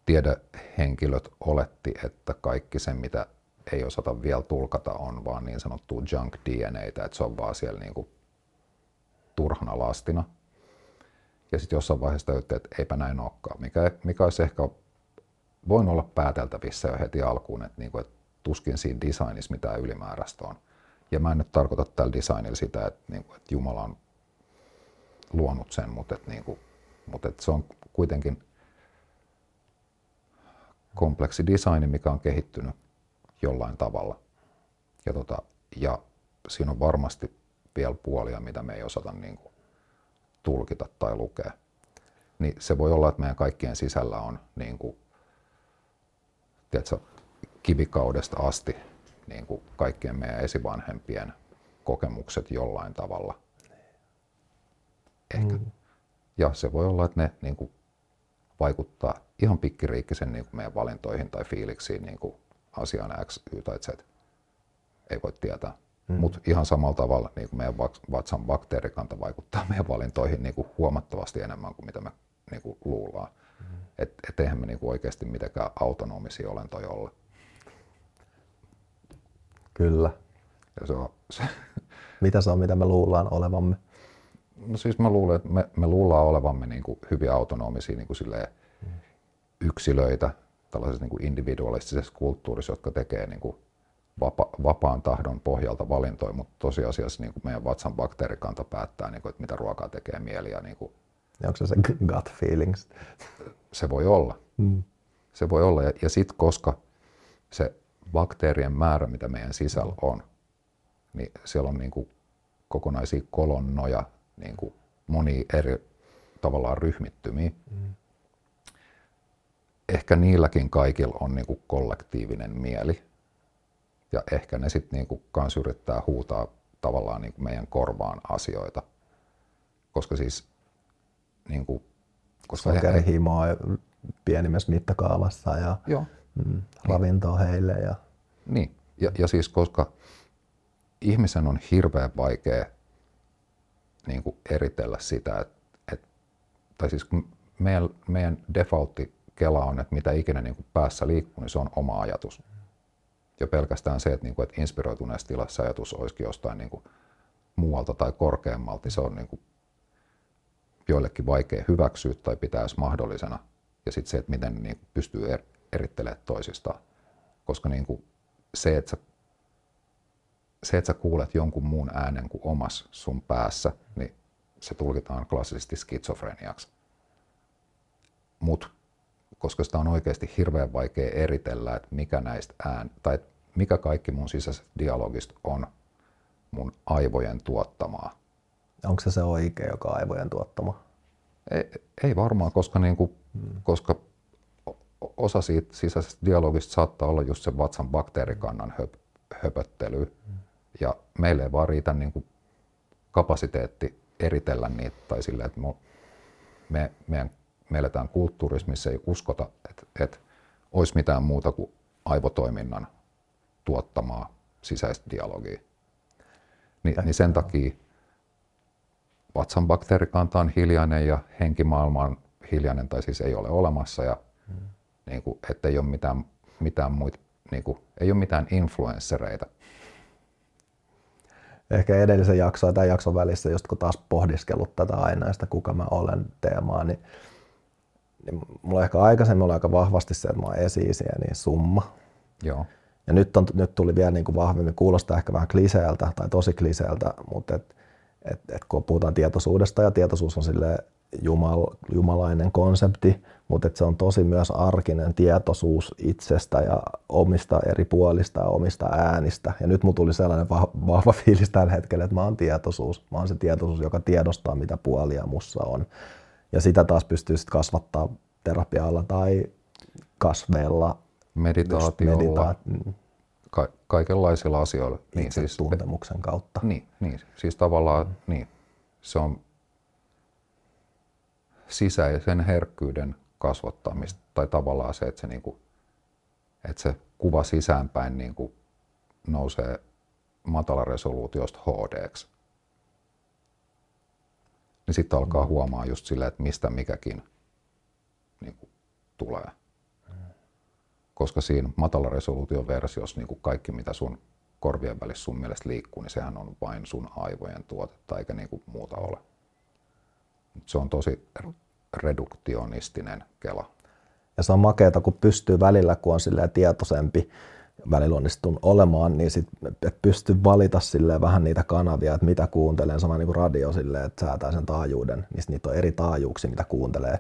tiedehenkilöt oletti, että kaikki se, mitä ei osata vielä tulkata, on vaan niin sanottu junk DNA, että se on vaan siellä niinku turhana lastina. Ja sitten jossain vaiheessa tajutte, että eipä näin olekaan, mikä, mikä olisi ehkä voin olla pääteltävissä jo heti alkuun, että, niin kuin, että tuskin siinä designissa mitään ylimääräistä on. Ja mä en nyt tarkoita tällä designilla sitä, että, niin kuin, että Jumala on luonut sen, mutta, että, niin kuin, mutta että se on kuitenkin kompleksi designi, mikä on kehittynyt jollain tavalla. Ja, tota, ja siinä on varmasti vielä puolia, mitä me ei osata niin kuin, tulkita tai lukea. Niin se voi olla, että meidän kaikkien sisällä on niin kuin, tiedätkö, kivikaudesta asti niin kuin kaikkien meidän esivanhempien kokemukset jollain tavalla. Ehkä. Mm. Ja se voi olla, että ne niin kuin, vaikuttaa ihan pikkiriikkisen niin kuin meidän valintoihin tai fiiliksiin niin kuin asiaan X, Y tai Z. Ei voi tietää. Mm. Mutta ihan samalla tavalla niin kuin meidän vatsan bakteerikanta vaikuttaa meidän valintoihin niin kuin huomattavasti enemmän kuin mitä me niin kuin luullaan. Mm. Että et eihän me niin kuin oikeasti mitenkään autonomisia olentoja olla. Kyllä. Ja se on, se, mitä se on, mitä me luullaan olevamme? No siis mä luulen, että me, me luullaan olevamme niin kuin hyvin autonomisia niin kuin mm. yksilöitä tällaisessa niin kuin individualistisessa kulttuurissa, jotka tekee niin kuin vapa, vapaan tahdon pohjalta valintoja, mutta tosiasiassa niin kuin meidän vatsan bakteerikanta päättää, niin kuin, että mitä ruokaa tekee mieli. Ja, niin kuin, ja onko se se gut feelings? Se voi olla. Mm. Se voi olla. Ja, ja sitten koska se bakteerien määrä, mitä meidän sisällä mm. on, niin siellä on niin kuin kokonaisia kolonnoja, niin kuin moni eri tavallaan ryhmittymiä. Mm. Ehkä niilläkin kaikilla on niin kuin kollektiivinen mieli ja ehkä ne sitten niinku kans yrittää huutaa tavallaan niinku meidän korvaan asioita. Koska siis niin kuin, koska Sokerihimoa he, pienimmässä mittakaavassa ja joo, mm, ravintoa niin. heille. Ja... Niin, ja, ja siis koska ihmisen on hirveän vaikea niin kuin eritellä sitä, että, että tai siis kun meidän, meidän defaultti kela on, että mitä ikinä niin kuin päässä liikkuu, niin se on oma ajatus. Jo pelkästään se, että, niin kuin, että inspiroituneessa tilassa ajatus olisikin jostain niin kuin muualta tai korkeammalta, se on niin kuin joillekin vaikea hyväksyä tai pitää mahdollisena. Ja sitten se, että miten niin kuin pystyy er, erittelemään toisistaan. Koska niin kuin se, että sä, se, että sä kuulet jonkun muun äänen kuin omas sun päässä, niin se tulkitaan klassisesti skitsofreniaksi. Mutta koska sitä on oikeasti hirveän vaikea eritellä, että mikä näistä ään, tai mikä kaikki mun sisäisestä dialogista on mun aivojen tuottamaa. Onko se se oikea, joka on aivojen tuottama? Ei, ei varmaan, koska, niin kuin, hmm. koska osa siitä sisäisestä dialogista saattaa olla just se vatsan bakteerikannan höp, höpöttely. Hmm. Ja meille ei vaan riitä niin kuin kapasiteetti eritellä niitä tai silleen, että me, me, meidän me eletään kulttuurissa, missä ei uskota, että, että olisi mitään muuta kuin aivotoiminnan tuottamaa sisäistä dialogia. Ni, niin sen takia vatsan bakteerikanta on hiljainen ja henkimaailma on hiljainen, tai siis ei ole olemassa, ja hmm. niin kuin, että ei ole mitään, mitään muita, niin kuin, ei ole mitään influenssereita. Ehkä edellisen jakson ja tämän jakson välissä, just kun taas pohdiskellut tätä ainaista kuka mä olen teemaa, niin niin mulla ehkä aikaisemmin oli aika vahvasti se, että mä oon esi niin summa. Joo. Ja nyt, on, nyt tuli vielä niin kuin vahvemmin, kuulostaa ehkä vähän kliseeltä tai tosi kliseeltä, mutta et, et, et kun puhutaan tietoisuudesta ja tietoisuus on sille jumal, jumalainen konsepti, mutta et se on tosi myös arkinen tietoisuus itsestä ja omista eri puolista ja omista äänistä. Ja nyt mulla tuli sellainen vahva fiilis tällä hetkellä, että mä oon tietoisuus. Mä oon se tietoisuus, joka tiedostaa, mitä puolia mussa on. Ja sitä taas pystyy sitten kasvattaa terapialla tai kasveilla. Meditaatiolla. Medita- ka- kaikenlaisilla asioilla. Niin, siis, tuntemuksen kautta. Niin, niin, siis tavallaan mm. niin, se on sisäisen herkkyyden kasvattamista tai tavallaan se, että se, niinku, että se kuva sisäänpäin niinku nousee matalaresoluutiosta HD niin sitten alkaa huomaa just silleen, että mistä mikäkin niin kuin, tulee. Koska siinä matalaresoluution versiossa niin kuin kaikki, mitä sun korvien välissä sun mielestä liikkuu, niin sehän on vain sun aivojen tuotetta, eikä niin kuin muuta ole. Se on tosi reduktionistinen kela. Ja se on makeeta, kun pystyy välillä, kun on tietoisempi, välillä onnistun olemaan, niin sit, et pysty valita sille vähän niitä kanavia, että mitä kuuntelen, sama niin kuin radio silleen, että säätää sen taajuuden, niin niitä on eri taajuuksia, mitä kuuntelee.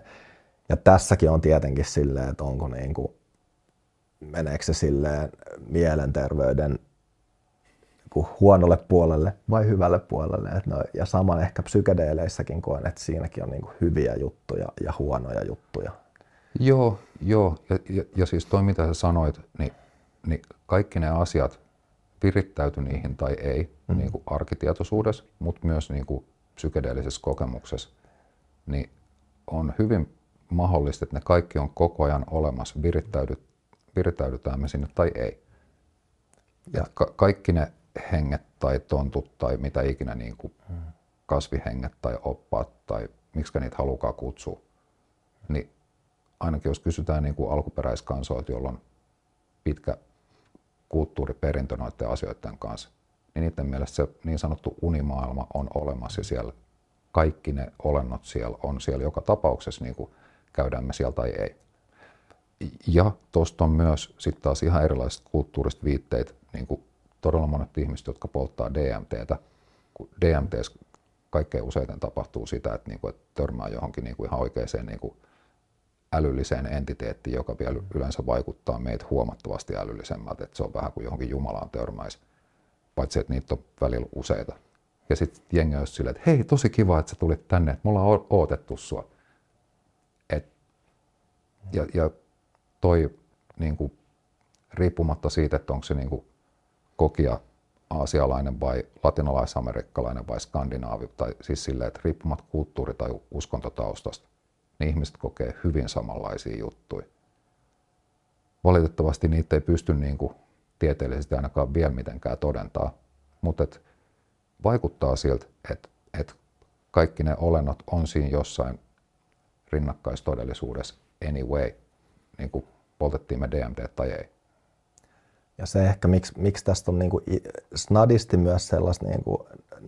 Ja tässäkin on tietenkin silleen, että onko niin kuin, meneekö se silleen mielenterveyden huonolle puolelle vai hyvälle puolelle. Et no, ja saman ehkä psykedeeleissäkin koen, että siinäkin on niin hyviä juttuja ja huonoja juttuja. Joo, joo. Ja, ja, ja siis toi mitä sä sanoit, niin niin kaikki ne asiat virittäytyi niihin tai ei mm. niin kuin arkitietoisuudessa, mutta myös niin kuin psykedeellisessä kokemuksessa, niin on hyvin mahdollista, että ne kaikki on koko ajan olemassa, virittäydy, virittäydytään me sinne tai ei. Ja ka- kaikki ne henget tai tontut tai mitä ikinä niin kuin mm. kasvihenget tai oppaat tai miksi niitä halukaa kutsua, niin ainakin jos kysytään niin kuin alkuperäiskansoilta, jolla on pitkä kulttuuriperintö noiden asioiden kanssa, niin niiden mielestä se niin sanottu unimaailma on olemassa ja siellä kaikki ne olennot siellä on. Siellä joka tapauksessa, niin kuin käydään me siellä tai ei. Ja tuosta on myös sitten taas ihan erilaiset kulttuuriset viitteet, niin kuin todella monet ihmiset, jotka polttaa DMTtä, kun DMT kaikkein useiten tapahtuu sitä, että, niin kuin, että törmää johonkin niin kuin ihan oikeaan niin kuin älylliseen entiteettiin, joka vielä yleensä vaikuttaa meitä huomattavasti älyllisemmältä, että se on vähän kuin johonkin Jumalaan törmäisi, paitsi että niitä on välillä useita. Ja sitten jengi on silleen, että hei, tosi kiva, että sä tulit tänne, että me ollaan odotettu sua. Et, ja, ja toi niin kuin, riippumatta siitä, että onko se niin kuin, kokija aasialainen vai latinalaisamerikkalainen vai skandinaavi, tai siis silleen, että riippumatta kulttuuri- tai uskontotaustasta, niin ihmiset kokee hyvin samanlaisia juttuja. Valitettavasti niitä ei pysty niin kuin tieteellisesti ainakaan vielä mitenkään todentaa, mutta et vaikuttaa siltä, että et kaikki ne olennot on siinä jossain rinnakkaistodellisuudessa anyway, niin kuin poltettiin me DMD tai ei. Ja se ehkä, miksi, miksi tästä on niin kuin snadisti myös sellaista, niin kuin,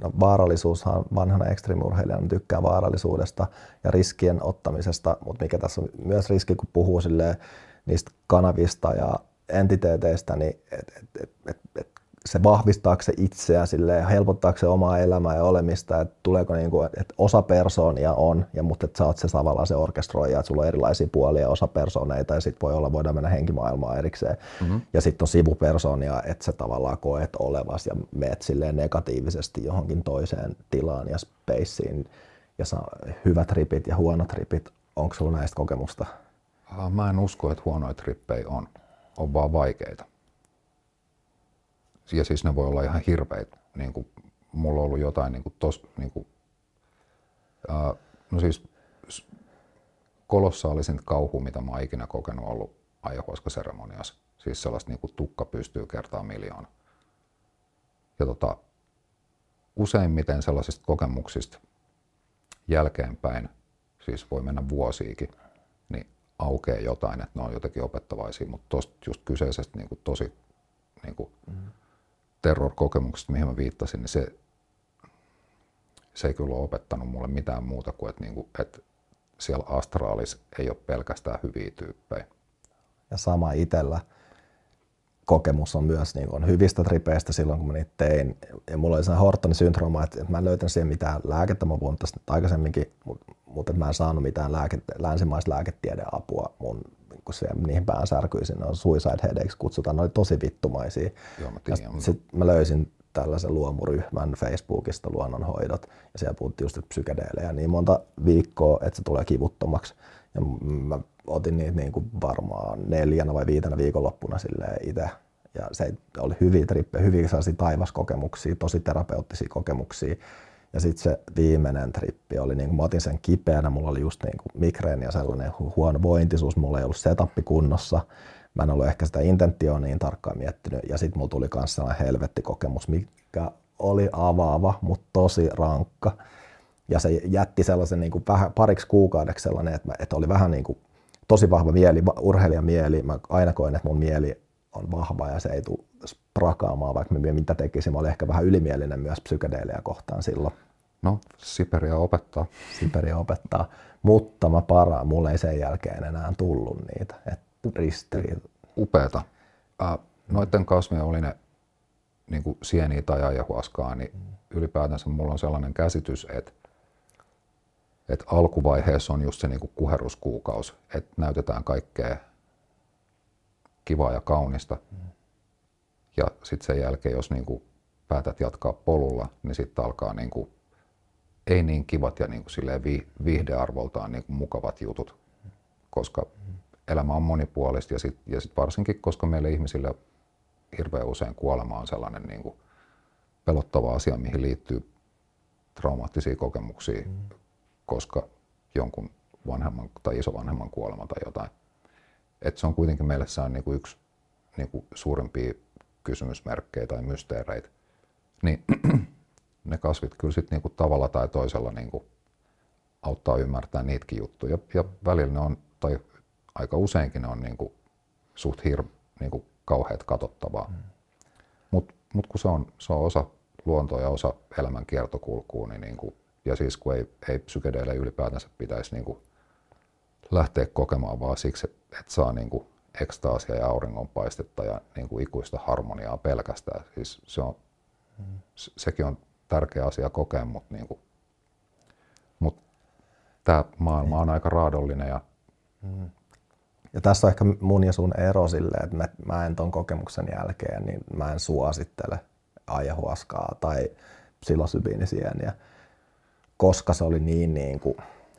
no vaarallisuushan vanhana ekstremurheilijana tykkää vaarallisuudesta ja riskien ottamisesta, mutta mikä tässä on myös riski, kun puhuu niistä kanavista ja entiteeteistä, niin et, et, et, et, et se vahvistaako se itseä, silleen, helpottaako se omaa elämää ja olemista, että tuleeko niin kuin, että osa persoonia on, ja, mutta että sä oot se tavallaan se orkestroija, että sulla on erilaisia puolia, osa persooneita, ja sitten voi olla, voidaan mennä henkimaailmaan erikseen. Mm-hmm. Ja sitten on sivupersoonia, että sä tavallaan koet olevas ja meet silleen negatiivisesti johonkin toiseen tilaan ja spaceen, ja saa hyvät ripit ja huonot ripit. Onko sulla näistä kokemusta? Mä en usko, että huonoja trippejä on. On vaan vaikeita ja siis ne voi olla ihan hirveitä. Niin kuin, mulla on ollut jotain niin kuin tos, niin kuin, ää, no siis kolossaalisin kauhu, mitä mä oon ikinä kokenut, ollut ayahuasca-seremoniassa. Siis sellaista niin kuin tukka pystyy kertaa miljoona. Ja tota, useimmiten sellaisista kokemuksista jälkeenpäin, siis voi mennä vuosiikin, niin aukeaa jotain, että ne on jotenkin opettavaisia, mutta tuosta just kyseisestä niin kuin tosi niin kuin, mm terror-kokemuksesta, mihin mä viittasin, niin se, se ei kyllä ole opettanut mulle mitään muuta kuin, että, niin kuin, että siellä astraalis ei ole pelkästään hyviä tyyppejä. Ja sama itsellä kokemus on myös niin on hyvistä tripeistä silloin, kun mä niitä tein. Ja mulla oli sellainen Hortonin syndrooma, että mä en löytänyt siihen mitään lääkettä. Mä puhun tästä aikaisemminkin, mutta mä en saanut mitään lääke, länsimaista lääketiedeapua mun kun se niihin päänsärkyisiin, ne on suicide headaches kutsutaan, ne oli tosi vittumaisia. Joo, mä tiedän, ja sitten mä löysin tällaisen luomuryhmän Facebookista luonnonhoidot ja siellä puhuttiin just psykedeelejä niin monta viikkoa, että se tulee kivuttomaksi. Ja mä otin niitä niin kuin varmaan neljänä vai viitenä viikonloppuna itse. Ja se oli hyviä trippejä, hyviä taivaskokemuksia, tosi terapeuttisia kokemuksia. Ja sitten se viimeinen trippi oli, niin kuin mä otin sen kipeänä, mulla oli just niin kuin migreeni ja sellainen huono vointisuus, mulla ei ollut setappi kunnossa. Mä en ollut ehkä sitä intentioa niin tarkkaan miettinyt. Ja sitten mulla tuli myös sellainen helvettikokemus, mikä oli avaava, mutta tosi rankka. Ja se jätti sellaisen niin kuin vähän, pariksi kuukaudeksi sellainen, että, mä, että oli vähän niin kuin tosi vahva mieli, urheilijamieli. Mä aina koin, että mun mieli on vahva ja se ei tule sprakaamaan, vaikka me mitä tekisin. Mä olin ehkä vähän ylimielinen myös psykedeelejä kohtaan silloin. No, Siperia opettaa. Siperia opettaa, mutta mä paraan, mulle ei sen jälkeen enää tullut niitä. Et ristiriita. Upeeta. Äh, noiden kasvien oli ne niin kuin sieniä tai ajahuaskaa, niin ylipäätänsä mulla on sellainen käsitys, että että alkuvaiheessa on just se niin kuin kuheruskuukausi, että näytetään kaikkea kivaa ja kaunista. Ja sitten sen jälkeen, jos niin kuin päätät jatkaa polulla, niin sitten alkaa niin kuin, ei niin kivat ja niin kuin silleen viihdearvoltaan niin kuin mukavat jutut, koska elämä on monipuolista ja sitten ja sit varsinkin, koska meille ihmisille hirveän usein kuolema on sellainen niin kuin pelottava asia, mihin liittyy traumaattisia kokemuksia, mm. koska jonkun vanhemman tai isovanhemman kuolema tai jotain. Et se on kuitenkin meille se on niin kuin yksi niin kuin suurimpia kysymysmerkkejä tai mysteereitä, niin ne kasvit kyllä sitten niinku tavalla tai toisella niinku auttaa ymmärtää niitäkin juttuja. Ja, välillä ne on, tai aika useinkin ne on niinku suht hir, niinku kauheat katsottavaa. Mm. Mutta mut kun se on, se on osa luontoa ja osa elämän kiertokulkua, niin niinku, ja siis kun ei, ei psykedeille ylipäätänsä pitäisi niinku lähteä kokemaan vaan siksi, että saa niinku ekstaasia ja auringonpaistetta ja niin kuin ikuista harmoniaa pelkästään. Siis se on, mm. sekin on tärkeä asia kokea, mutta, niin kuin, mutta tämä maailma on aika raadollinen. Ja, mm. ja tässä on ehkä mun ja sun ero silleen, että mä, en ton kokemuksen jälkeen, niin mä en suosittele ayahuaskaa tai psilosybiinisieniä, koska se oli niin, niin kuin,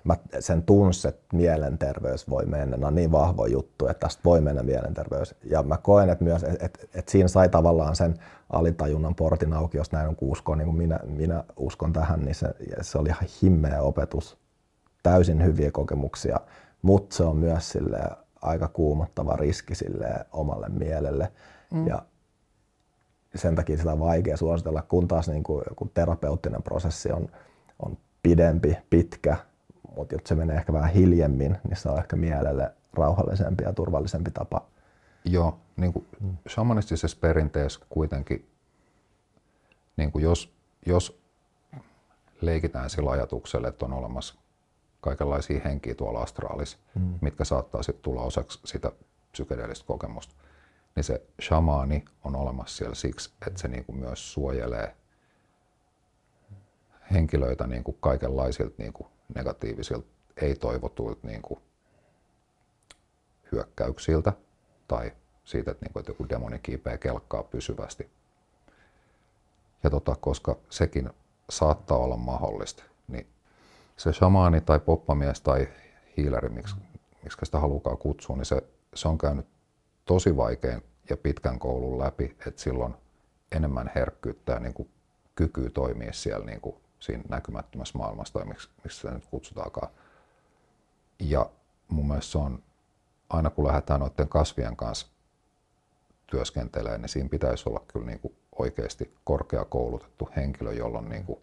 mä sen tunsin, että mielenterveys voi mennä. Ne on niin vahvo juttu, että tästä voi mennä mielenterveys. Ja mä koen, että myös, että, että, että siinä sai tavallaan sen alitajunnan portin auki, jos näin on uskoa, niin kuin minä, minä uskon tähän, niin se, se oli ihan himmeä opetus. Täysin hyviä kokemuksia, mutta se on myös sille aika kuumottava riski sille omalle mielelle. Mm. Ja sen takia sitä on vaikea suositella, kun taas niin kuin joku terapeuttinen prosessi on, on pidempi, pitkä, mutta jos se menee ehkä vähän hiljemmin, niin se on ehkä mielelle rauhallisempi ja turvallisempi tapa. Joo, niin kuin mm. shamanistisessa perinteessä kuitenkin, niin kuin jos, jos leikitään sillä ajatuksella, että on olemassa kaikenlaisia henkiä tuolla astraalissa, mm. mitkä saattaa sitten tulla osaksi sitä psykedeellistä kokemusta, niin se shamaani on olemassa siellä siksi, että se niin kuin myös suojelee henkilöitä niin kuin kaikenlaisilta niin kuin negatiivisilta, ei-toivotuilta niin kuin hyökkäyksiltä tai siitä, että, niin kuin, että joku demoni kiipeä kelkkaa pysyvästi. Ja tota, koska sekin saattaa olla mahdollista, niin se shamaani tai poppamies tai hiileri, miksi, miksi sitä halukaan kutsua, niin se, se on käynyt tosi vaikean ja pitkän koulun läpi, että silloin enemmän herkkyyttä ja niin kuin kykyä toimia siellä niin kuin siinä näkymättömässä maailmassa tai miksi, miksi nyt kutsutaankaan. Ja mun mielestä se on, aina kun lähdetään noiden kasvien kanssa työskentelemään, niin siinä pitäisi olla kyllä niin kuin oikeasti korkeakoulutettu henkilö, jolla on niin kuin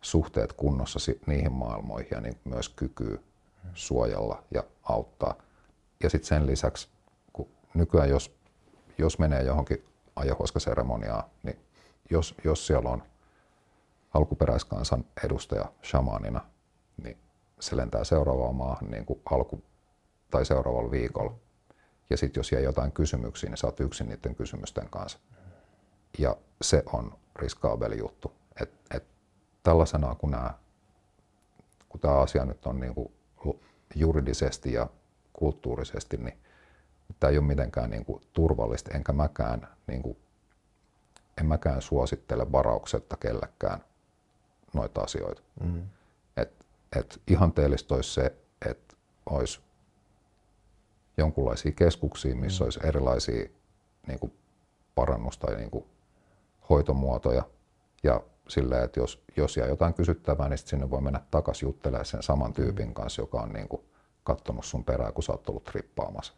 suhteet kunnossa niihin maailmoihin ja niin myös kykyy suojella ja auttaa. Ja sitten sen lisäksi, kun nykyään jos, jos menee johonkin ajohuoskaseremoniaan, niin jos, jos siellä on alkuperäiskansan edustaja shamanina, niin se lentää seuraavaan maahan niin kuin alku- tai seuraavalla viikolla. Ja sitten jos jää jotain kysymyksiä, niin sä oot yksin niiden kysymysten kanssa. Ja se on riskaabeli juttu. Et, et tällaisena kun, nämä, kun tämä asia nyt on niin kuin juridisesti ja kulttuurisesti, niin tämä ei ole mitenkään niin kuin turvallista, enkä mäkään, niin kuin, en mäkään suosittele varauksetta kellekään noita asioita. Mm. Et, et ihanteellista olisi se, että olisi jonkunlaisia keskuksia, missä mm. olisi erilaisia niin kuin parannusta ja niin kuin hoitomuotoja. Ja silleen, että jos, jos jää jotain kysyttävää, niin sinne voi mennä takaisin juttelemaan sen saman tyypin mm. kanssa, joka on niin kuin kattonut sun perään, kun sä oot ollut trippaamassa.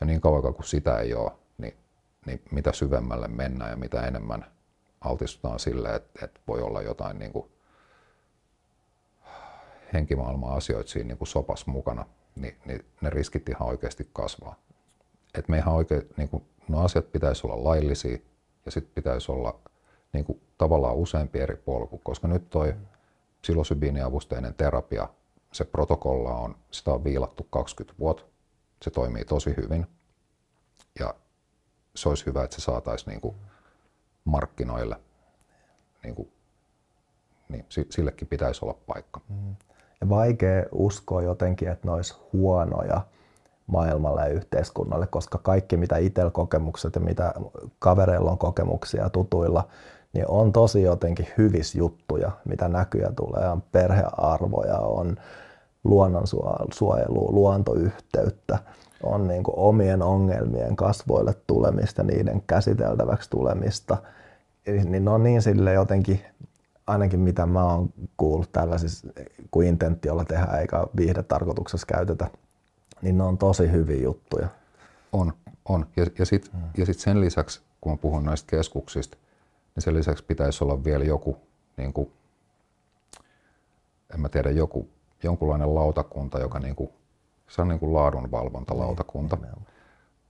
Ja niin kauan kuin sitä ei ole, niin, niin mitä syvemmälle mennään ja mitä enemmän altistutaan sille, että, että voi olla jotain niin kuin henkimaailman asioita siinä niin kuin sopas mukana, niin, niin ne riskit ihan oikeasti kasvaa. Et me ihan oikein, niin kuin, no asiat pitäisi olla laillisia ja sitten pitäisi olla niin kuin, tavallaan useampi eri polku, koska nyt toi psilosybiiniavusteinen terapia, se protokolla on, sitä on viilattu 20 vuotta, se toimii tosi hyvin ja se olisi hyvä, että se saataisiin niin kuin, markkinoille, niin, kuin, niin sillekin pitäisi olla paikka. Mm. Ja vaikea uskoa jotenkin, että ne olisi huonoja maailmalle ja yhteiskunnalle, koska kaikki mitä itsellä kokemukset ja mitä kavereilla on kokemuksia tutuilla, niin on tosi jotenkin hyvis juttuja, mitä näkyjä tulee. On perhearvoja, on luonnonsuojelua, luontoyhteyttä, on niin kuin omien ongelmien kasvoille tulemista, niiden käsiteltäväksi tulemista. Niin ne on niin sille jotenkin, ainakin mitä mä oon kuullut tällaisissa, kun intentiolla tehdään eikä viihdetarkoituksessa käytetä, niin ne on tosi hyviä juttuja. On, on. Ja, ja sitten hmm. sit sen lisäksi, kun mä puhun näistä keskuksista, niin sen lisäksi pitäisi olla vielä joku, niin kuin, en mä tiedä, joku, jonkunlainen lautakunta, joka niin kuin se on niin kuin laadunvalvontalautakunta. Niin,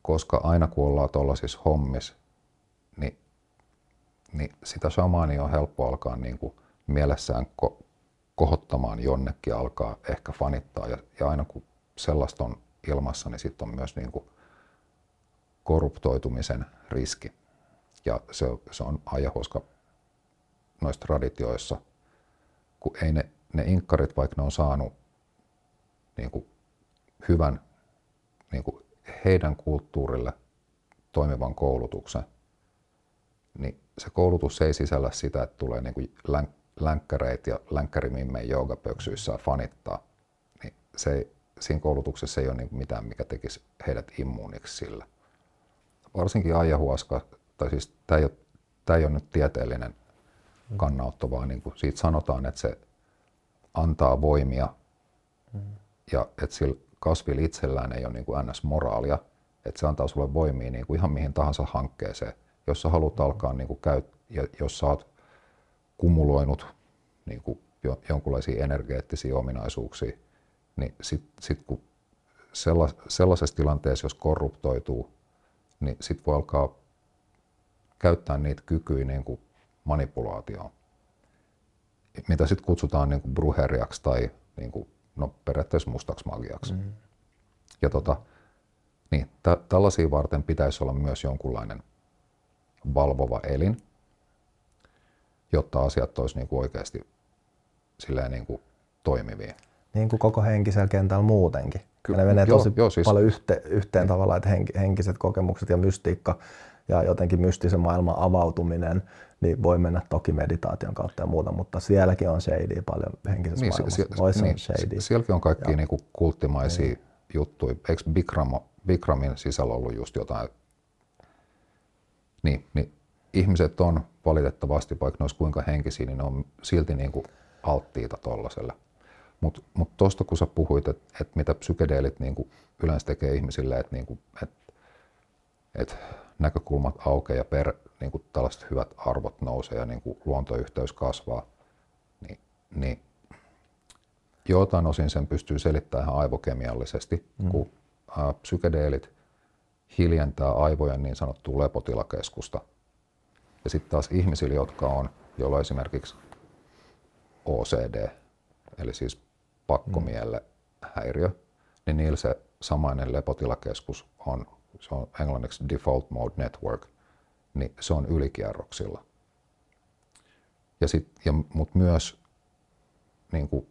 koska aina kun ollaan tuollaisissa hommissa, niin, niin sitä shamaania on helppo alkaa niin kuin mielessään ko- kohottamaan jonnekin alkaa ehkä fanittaa. Ja, ja aina kun sellaista on ilmassa, niin sitten on myös niin kuin korruptoitumisen riski. Ja se, se on ajahuoska noissa traditioissa, kun ei ne, ne inkkarit, vaikka ne on saanut niin kuin hyvän niin kuin heidän kulttuurille toimivan koulutuksen, niin se koulutus ei sisällä sitä, että tulee niin kuin länkkäreitä ja länkkärimimmeen joogapöksyissään fanittaa, niin se siinä koulutuksessa ei ole niin mitään, mikä tekisi heidät immuuniksi sillä. Varsinkin ayahuasca, tai siis tämä ei ole, tämä ei ole nyt tieteellinen kannanotto, vaan niin kuin siitä sanotaan, että se antaa voimia. Ja että sillä kasvilla itsellään ei ole niin kuin ns-moraalia, että se antaa sulle voimia niin kuin ihan mihin tahansa hankkeeseen. Jos sä haluat alkaa niin kuin käy, ja jos sä oot kumuloinut niin kuin jo, jonkinlaisia energeettisiä ominaisuuksia, niin sitten sit kun sellas, sellaisessa tilanteessa, jos korruptoituu, niin sitten voi alkaa käyttää niitä kykyjä niin kuin manipulaatioon, mitä sitten kutsutaan niin kuin bruheriaksi tai niin kuin, no, periaatteessa mustaksi magiaksi. Mm. Ja tota, niin, t- tällaisia varten pitäisi olla myös jonkunlainen valvova elin, jotta asiat olisi niin kuin oikeasti silleen niin kuin toimivia. Niin kuin koko henkisellä kentällä muutenkin. Kyllä, ne menee tosi joo, joo, siis, paljon yhteen, yhteen tavallaan, että henkiset kokemukset ja mystiikka ja jotenkin mystisen maailman avautuminen, niin voi mennä toki meditaation kautta ja muuta, mutta sielläkin on shady paljon henkisessä niin, maailmassa. Sie, niin, shady. Sielläkin on kaikki niin kuin kulttimaisia niin. juttuja. Eikö Bikram, Bikramin sisällä ollut just jotain? Niin, niin ihmiset on valitettavasti, vaikka ne olisi kuinka henkisiä, niin ne on silti niin kuin alttiita tuollaiselle. Mutta mut tuosta kun sä puhuit, että et mitä psykedeelit niin kuin yleensä tekee ihmisille, että niin et, et näkökulmat aukeaa ja per, niin kuin tällaiset hyvät arvot nousee ja niin kuin luontoyhteys kasvaa, niin, niin jotain osin sen pystyy selittämään ihan aivokemiallisesti, mm. kun ä, psykedeelit hiljentää aivojen niin sanottua lepotilakeskusta. Ja sitten taas ihmisillä, jotka on, joilla esimerkiksi OCD, eli siis pakkomielle häiriö, niin niillä se samainen lepotilakeskus on, se on englanniksi default mode network, niin se on ylikierroksilla. Ja sit, ja, mut myös niin kuin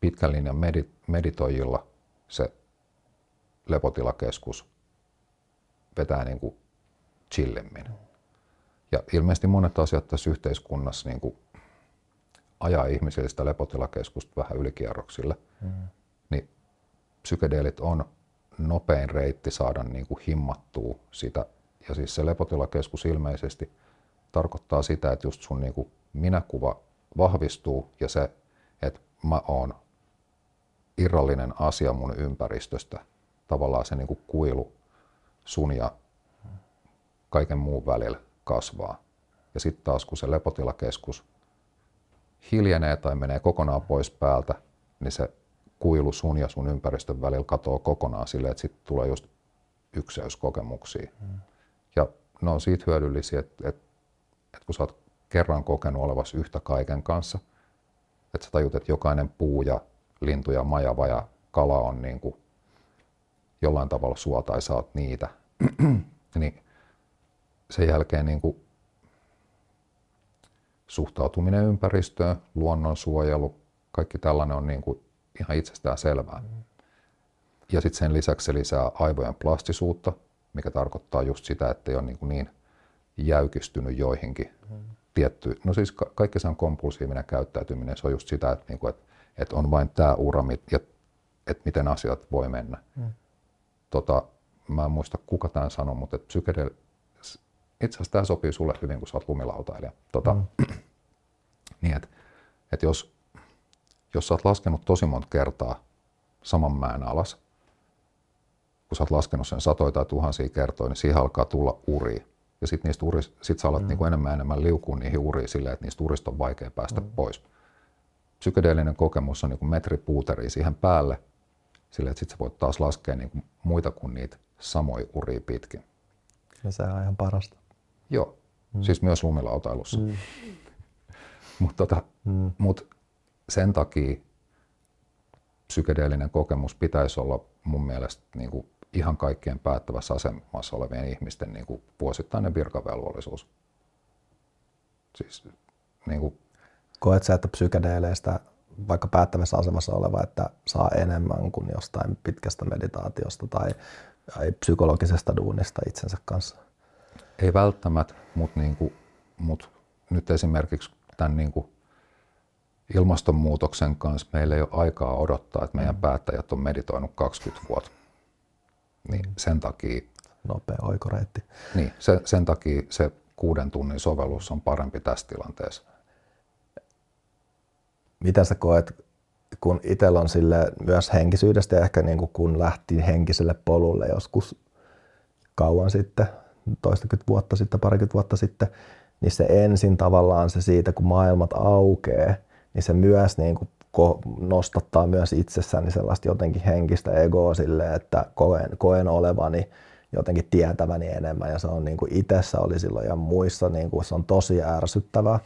pitkän linjan medit, meditoijilla se lepotilakeskus vetää niin kuin chillemmin. Ja ilmeisesti monet asiat tässä yhteiskunnassa niin kuin ajaa ihmisille sitä lepotilakeskusta vähän ylikierroksille. Mm. Niin psykedeelit on nopein reitti saada niin kuin himmattua sitä. Ja siis se lepotilakeskus ilmeisesti tarkoittaa sitä, että just sun niin kuin minäkuva vahvistuu ja se, että mä oon irrallinen asia mun ympäristöstä, tavallaan se niin kuin kuilu sun ja kaiken muun välillä kasvaa. Ja sitten taas kun se lepotilakeskus hiljenee tai menee kokonaan pois päältä, niin se kuilu sun ja sun ympäristön välillä katoaa kokonaan silleen, että sitten tulee just ykseyskokemuksia. Mm. Ja ne on siitä hyödyllisiä, että, että, että kun sä oot kerran kokenut olevas yhtä kaiken kanssa, että sä tajut, että jokainen puu ja lintu ja majava ja kala on niin kuin jollain tavalla sua tai sä oot niitä, niin sen jälkeen niin kuin suhtautuminen ympäristöön, luonnonsuojelu, kaikki tällainen on niin kuin ihan itsestään selvää. Ja sitten sen lisäksi se lisää aivojen plastisuutta, mikä tarkoittaa just sitä, että ei ole niin, niin jäykistynyt joihinkin mm. tiettyihin. No siis ka- kaikki se on kompulsiivinen käyttäytyminen, se on just sitä, että, niin kuin, että, että on vain tämä ura, ja että miten asiat voi mennä. Mm. Tota, mä en muista kuka tämän sanoi, mutta psykedel, itse asiassa tämä sopii sulle hyvin, kun sä oot lumilautailija. Tota, mm. niin, että et jos, jos sä oot laskenut tosi monta kertaa saman mäen alas, kun sä oot laskenut sen satoja tai tuhansia kertoja, niin siihen alkaa tulla uri. Ja sitten niistä uris, sit sä alat mm. niin kuin enemmän ja enemmän liukua niihin uriin silleen, että niistä urista on vaikea päästä mm. pois. Psykedeellinen kokemus on niin kuin metri puuteria siihen päälle, silleen, että sitten sä voit taas laskea niin kuin muita kuin niitä samoja uria pitkin. Ja se on ihan parasta. Joo, mm. siis myös lumilautailussa. Mm. Mutta tota, mm. mut sen takia psykedeellinen kokemus pitäisi olla mun mielestä niin kuin ihan kaikkien päättävässä asemassa olevien ihmisten niin kuin vuosittainen virkavelvollisuus. Siis, niin kuin... Koet sä, että psykedeeleistä vaikka päättävässä asemassa oleva, että saa enemmän kuin jostain pitkästä meditaatiosta tai psykologisesta duunista itsensä kanssa? Ei välttämättä, mutta, niin kuin, mutta nyt esimerkiksi tämän niin kuin ilmastonmuutoksen kanssa meillä ei ole aikaa odottaa, että meidän mm. päättäjät on meditoinut 20 vuotta. Niin mm. sen takia... Nopea oikoreitti. Niin, sen, sen takia se kuuden tunnin sovellus on parempi tässä tilanteessa. Mitä sä koet, kun itsellä on sille myös henkisyydestä ja ehkä niin kuin kun lähti henkiselle polulle joskus kauan sitten, toistakymmentä vuotta sitten, parikymmentä vuotta sitten, niin se ensin tavallaan se siitä, kun maailmat aukeaa, niin se myös niin kuin nostattaa myös itsessäni sellaista jotenkin henkistä egoa sille, että koen, koen olevani jotenkin tietäväni enemmän ja se on niin kuin itsessä oli silloin ja muissa niin kuin se on tosi ärsyttävää.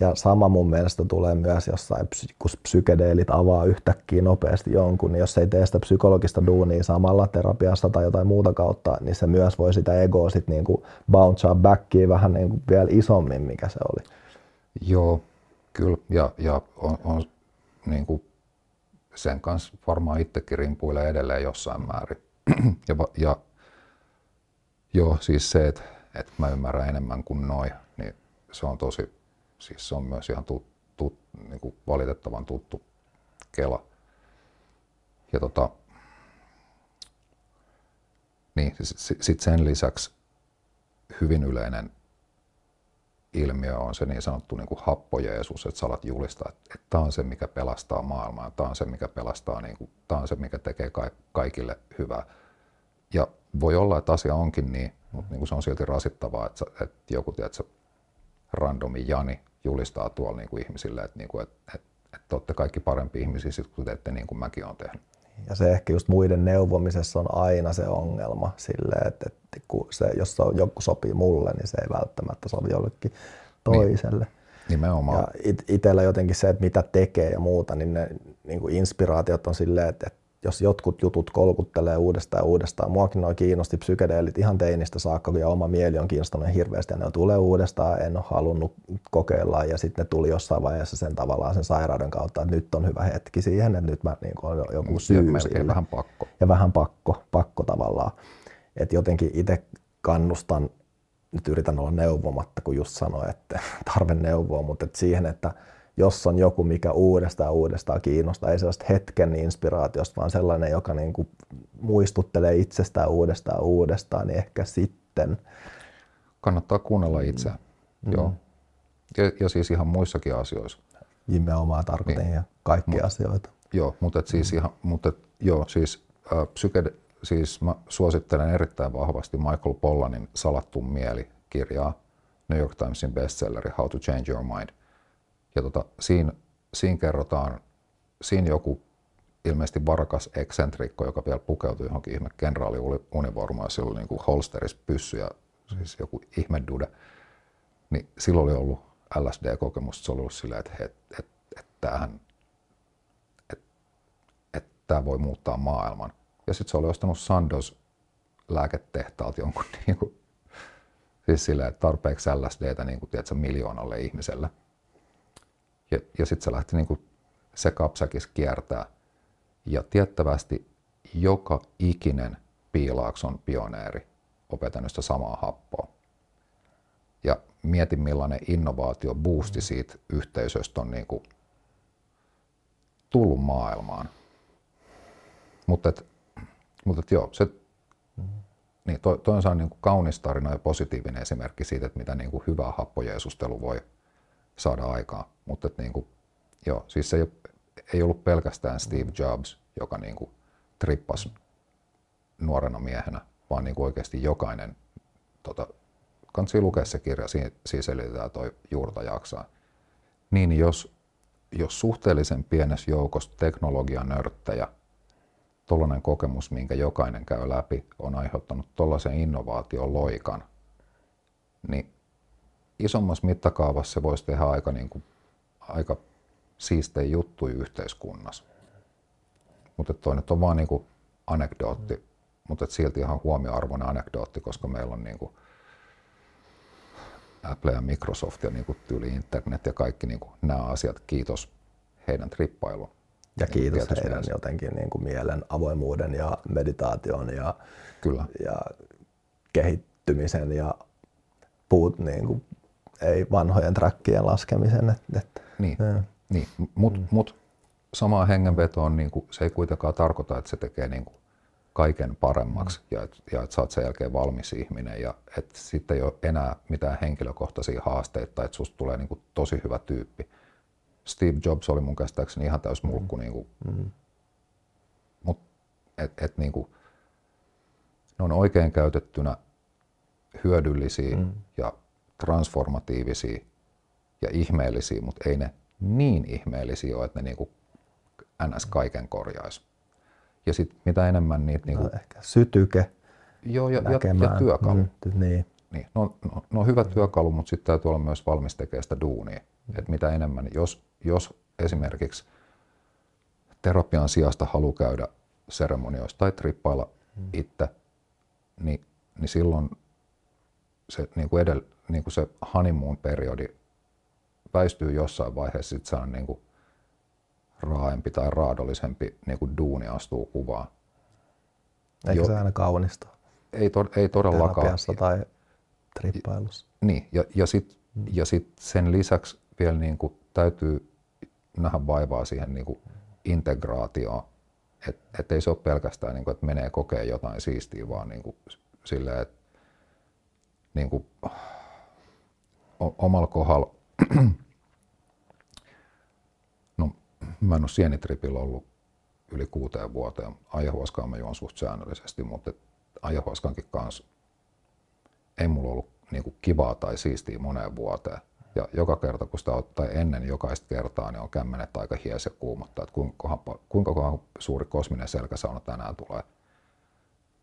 Ja sama mun mielestä tulee myös jossain, kun psykedeelit avaa yhtäkkiä nopeasti jonkun, niin jos ei tee sitä psykologista duunia samalla terapiassa tai jotain muuta kautta, niin se myös voi sitä egoa sitten niin kuin bouncea backiin vähän niin kuin vielä isommin, mikä se oli. Joo, kyllä. Ja, ja on, on niin kuin sen kanssa varmaan itsekin rimpuilee edelleen jossain määrin. ja, ja joo, siis se, että, että mä ymmärrän enemmän kuin noin, niin se on tosi Siis se on myös ihan tut, tut, niin kuin valitettavan tuttu kela. Ja tota, niin, sit sen lisäksi hyvin yleinen ilmiö on se niin sanottu niin kuin happojeesus, että sä alat julistaa, että, että tämä on se, mikä pelastaa maailmaa, tämä on se, mikä pelastaa, niin kuin, tämä on se, mikä tekee kaikille hyvää. Ja voi olla, että asia onkin niin, mutta niin kuin se on silti rasittavaa, että, että joku, tiedätkö, randomi Jani julistaa tuolla niin kuin ihmisille, että, niin kuin, että, että, että olette kaikki parempi ihmisiä, kun teette niin kuin mäkin olen tehnyt. Ja se ehkä just muiden neuvomisessa on aina se ongelma sille, että, että kun se, jos se joku sopii mulle, niin se ei välttämättä sovi jollekin toiselle. Niin. Nimenomaan. Ja it, itsellä jotenkin se, että mitä tekee ja muuta, niin ne niin kuin inspiraatiot on silleen, että, että jos jotkut jutut kolkuttelee uudestaan ja uudestaan. Muakin noin kiinnosti psykedeelit ihan teinistä saakka, ja oma mieli on kiinnostunut hirveästi ja ne tulee uudestaan, en ole halunnut kokeilla ja sitten ne tuli jossain vaiheessa sen tavallaan sen sairauden kautta, että nyt on hyvä hetki siihen, että nyt mä niin kuin, joku syy ja sille. vähän pakko. Ja vähän pakko, pakko tavallaan. Että jotenkin itse kannustan, nyt yritän olla neuvomatta, kun just sanoin, että tarve neuvoa, mutta että siihen, että jos on joku, mikä uudestaan uudestaan kiinnostaa, ei sellaista hetken inspiraatiosta, vaan sellainen, joka niin kuin muistuttelee itsestään uudestaan uudestaan, niin ehkä sitten. Kannattaa kuunnella itse. Mm. Joo. Ja, ja, siis ihan muissakin asioissa. Nimenomaan tarkoitin niin. ja kaikkia Mut, asioita. Joo, mutta et siis ihan, mutta et, joo, siis, äh, psyke, siis mä suosittelen erittäin vahvasti Michael Pollanin Salattu mieli kirjaa, New York Timesin bestselleri How to Change Your Mind. Ja tota, siinä, siinä kerrotaan, siinä joku ilmeisesti varakas eksentrikko, joka vielä pukeutui johonkin ihme kenraaliunivormaan ja sillä oli niin kuin holsteris pyssy ja siis joku ihme dude, niin silloin oli ollut LSD-kokemus, se oli ollut silleen, että, et, et, et, tämähän, että et, tämä voi muuttaa maailman. Ja sitten se oli ostanut Sandos lääketehtaalta jonkun niin kuin, siis silleen, että tarpeeksi LSDtä niin kuin, tiedätkö, miljoonalle ihmiselle. Ja, ja sitten se lähti niin kuin se kapsakis kiertää. Ja tiettävästi joka ikinen Piilaakson pioneeri opetanut sitä samaa happoa. Ja mietin millainen innovaatio boosti siitä yhteisöstä on niin kuin tullut maailmaan. Mutta et, mutta et joo, se, niin toi, toi on niin kuin kaunis tarina ja positiivinen esimerkki siitä, että mitä niin kuin hyvä happojeesustelu voi saada aikaan. Mutta niin kuin, joo, siis se ei, ei ollut pelkästään Steve Jobs, joka niin kuin trippasi nuorena miehenä, vaan niin kuin oikeasti jokainen, tota, kannattaa lukea se kirja, siinä, selitetään toi juurta jaksaa. Niin jos, jos suhteellisen pienessä joukossa teknologian nörttejä, tuollainen kokemus, minkä jokainen käy läpi, on aiheuttanut tuollaisen innovaation loikan, niin isommassa mittakaavassa se voisi tehdä aika, niin kuin, aika siistejä juttuja yhteiskunnassa. Mutta toi nyt on vaan niin kuin anekdootti, mm. mutta silti ihan huomioarvoinen anekdootti, koska meillä on niin kuin Apple ja Microsoft ja niin kuin tyyli internet ja kaikki niin kuin nämä asiat. Kiitos heidän trippailun. Ja niin kiitos heidän mielessä. jotenkin niin kuin mielen avoimuuden ja meditaation ja, Kyllä. ja kehittymisen ja puut, niin kuin ei vanhojen trackien laskemisen. Et, et, niin. Niin, mutta mm. mut samaa hengenvetoon niin kuin, se ei kuitenkaan tarkoita, että se tekee niin kuin, kaiken paremmaksi mm. ja että ja et sä oot sen jälkeen valmis ihminen ja että sitten ei ole enää mitään henkilökohtaisia haasteita tai että susta tulee niin kuin, tosi hyvä tyyppi. Steve Jobs oli mun käsittääkseni ihan täys mulkku. Mm. Niin kuin, mm. Mut, et, et, niin kuin, ne on oikein käytettynä hyödyllisiä mm. ja transformatiivisia ja ihmeellisiä, mutta ei ne niin ihmeellisiä ole, että ne niinku ns. kaiken korjaisi. Ja sitten mitä enemmän niitä... Niinku, no, ehkä sytyke joo, ja, ja, ja työkalu. Mm, niin. Niin, no, no, no hyvä työkalu, mutta sitten täytyy olla myös valmis tekemään sitä duunia. Mm. Et mitä enemmän, jos, jos esimerkiksi terapian sijasta haluaa käydä seremonioissa tai trippailla mm. itse, niin, niin silloin se, niin kuin edellä, niin kuin se honeymoon-periodi väistyy jossain vaiheessa, sitten se on niin kuin raaempi tai raadollisempi niin kuin duuni astuu kuvaan. Eikä jo, se aina kaunista. Ei, to, ei todellakaan. Terapiassa tai trippailussa. Niin, ja, ja sitten mm. ja sit sen lisäksi vielä niin kuin täytyy nähdä vaivaa siihen niin kuin integraatioon. Että et ei se ole pelkästään, niin kuin, että menee kokee jotain siistiä, vaan niin kuin silleen, että niin kuin, omalla kohdalla, no mä en ole sienitripillä ollut yli kuuteen vuoteen. Ajahuaskaa mä juon suht säännöllisesti, mutta ajahuaskankin kanssa ei mulla ollut niin kuin kivaa tai siistiä moneen vuoteen. Ja joka kerta, kun sitä ottaa ennen jokaista kertaa, niin on kämmenet aika hies ja kuumottaa, että kuinka, kuinka suuri kosminen selkäsauna tänään tulee –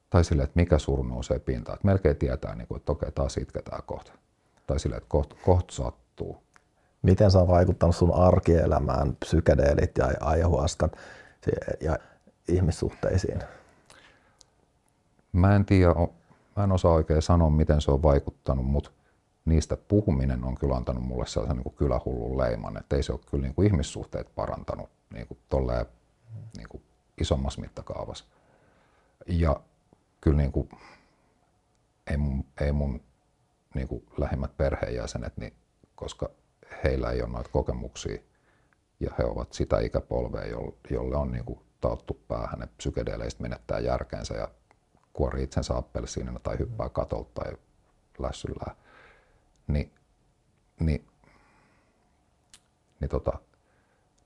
tai sille, että mikä suru nousee pintaan. Että melkein tietää, niin kuin, että okei, taas itketään kohta. Tai sille, että kohta koht sattuu. Miten se on vaikuttanut sun arkielämään, psykedeelit ja ayahuaskat ja ihmissuhteisiin? Mä en tiedä, mä en osaa oikein sanoa, miten se on vaikuttanut, mutta niistä puhuminen on kyllä antanut mulle sellaisen niin kuin kylähullun leiman, että ei se ole kyllä niin kuin ihmissuhteet parantanut niin kuin tolleen, niin kuin isommassa mittakaavassa. Ja kyllä niin kuin, ei mun, ei mun niin kuin lähimmät perheenjäsenet, niin, koska heillä ei ole noita kokemuksia ja he ovat sitä ikäpolvea, jolle on niin kuin tauttu päähän, että psykedeleistä menettää järkeensä ja kuori itsensä appelsiinina tai hyppää katolta tai lässyllään, niin, niin, niin, tota,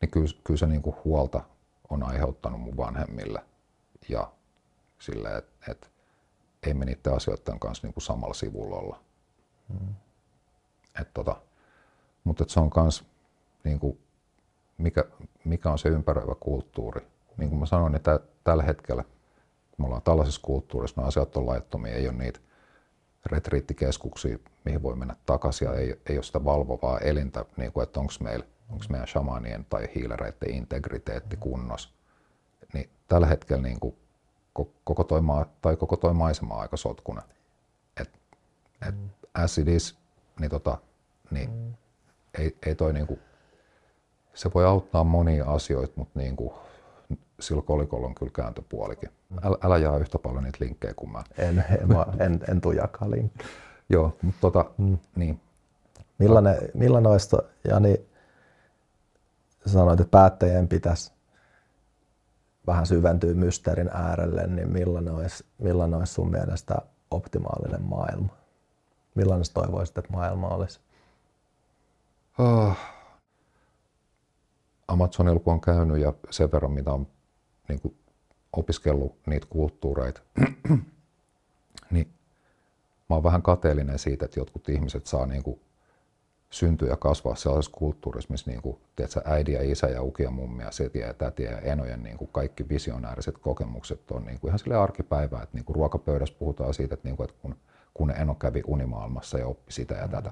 niin kyllä, kyllä se niin kuin huolta on aiheuttanut mun vanhemmille ja silleen, että et, ei me niiden asioiden kanssa niin kuin samalla sivulla olla. Mm. Et tota, mutta et se on myös, niin kuin, mikä, mikä on se ympäröivä kulttuuri. Niin kuin mä sanoin, että niin tällä hetkellä, kun me ollaan tällaisessa kulttuurissa, ne asiat on laittomia, ei ole niitä retriittikeskuksia, mihin voi mennä takaisin ja ei, ei ole sitä valvovaa elintä, niin kuin, että onko meillä, onko meidän shamanien tai hiilereiden integriteetti kunnossa. Niin tällä hetkellä niin kuin, koko toi, maa, tai koko toi maisema on aika sotkuna. Et, et mm. as it is, niin, tota, niin mm. ei, ei toi niinku, se voi auttaa monia asioita, mutta niinku, sillä kolikolla on kyllä kääntöpuolikin. Mm. Älä, älä jaa yhtä paljon niitä linkkejä kuin mä. En, en, en, en tuu jakaa linkkejä. Joo, mutta tota, mm. niin. Millainen, millainen olisi, Jani, sanoit, että päättäjien pitäisi vähän syventyy mysteerin äärelle, niin millainen olisi, millainen olisi sun mielestä optimaalinen maailma? Millainen toivoisit, että maailma olisi? Oh. Amazonilla kun on käynyt ja sen verran, mitä on niin kuin, opiskellut niitä kulttuureita, niin mä oon vähän kateellinen siitä, että jotkut ihmiset saa niin kuin, syntyä ja kasvaa sellaisessa kulttuurissa, missä niin kuin, tiedätkö, äiti ja isä ja uki ja mummi ja seti ja täti ja enojen niin kuin kaikki visionääriset kokemukset on niin kuin ihan sille arkipäivää, että niin kuin ruokapöydässä puhutaan siitä, että, niin kuin, että kun, kun eno kävi unimaailmassa ja oppi sitä ja tätä.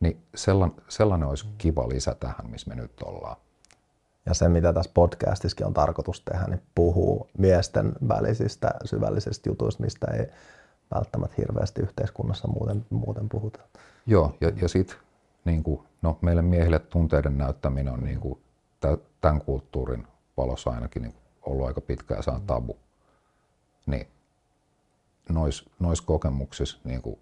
Niin sellainen, sellainen olisi kiva lisä tähän, missä me nyt ollaan. Ja se, mitä tässä podcastissakin on tarkoitus tehdä, niin puhuu miesten välisistä syvällisistä jutuista, mistä ei välttämättä hirveästi yhteiskunnassa muuten, muuten puhuta. Joo, ja, ja sitten niin kuin, no, meille miehille tunteiden näyttäminen on niin kuin, tämän kulttuurin valossa ainakin niin ollut aika pitkä ja saan tabu. Niin nois, nois kokemuksissa niin kuin,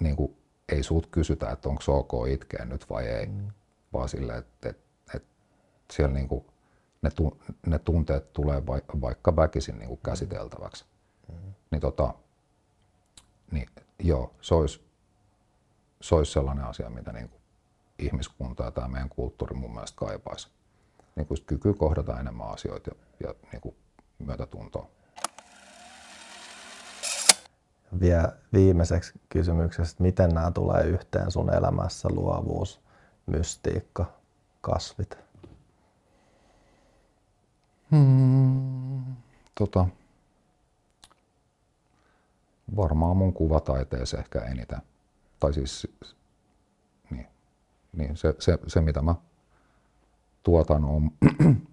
niin kuin, ei sut kysytä, että onko ok itkeä nyt vai ei, mm. vaan silleen, että, että, että siellä niinku ne, tu, ne tunteet tulee vai, vaikka väkisin niinku käsiteltäväksi. Mm. Niin, tota, niin joo, se olisi, se olisi sellainen asia, mitä niinku ihmiskunta ja tämä meidän kulttuuri mun mielestä kaipaisi. Niin kuin kyky kohdata enemmän asioita ja, ja niin kuin myötätuntoa. Vielä viimeiseksi kysymyksestä, miten nämä tulee yhteen sun elämässä, luovuus, mystiikka, kasvit? Hmm, tota, varmaan mun kuvataiteeseen ehkä eniten. Tai siis niin, niin se, se, se, mitä mä tuotan, on,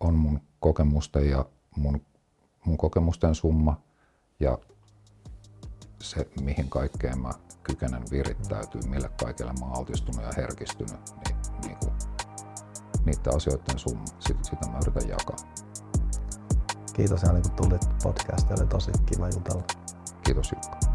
on mun kokemusten ja mun, mun kokemusten summa ja se, mihin kaikkeen mä kykenen virittäytyy, mille kaikille mä oon altistunut ja herkistynyt, niin, niin kuin, niiden asioiden summa, sitä, mä yritän jakaa. Kiitos Jani, kun tulit podcastiin, oli tosi kiva jutella. Kiitos Jukka.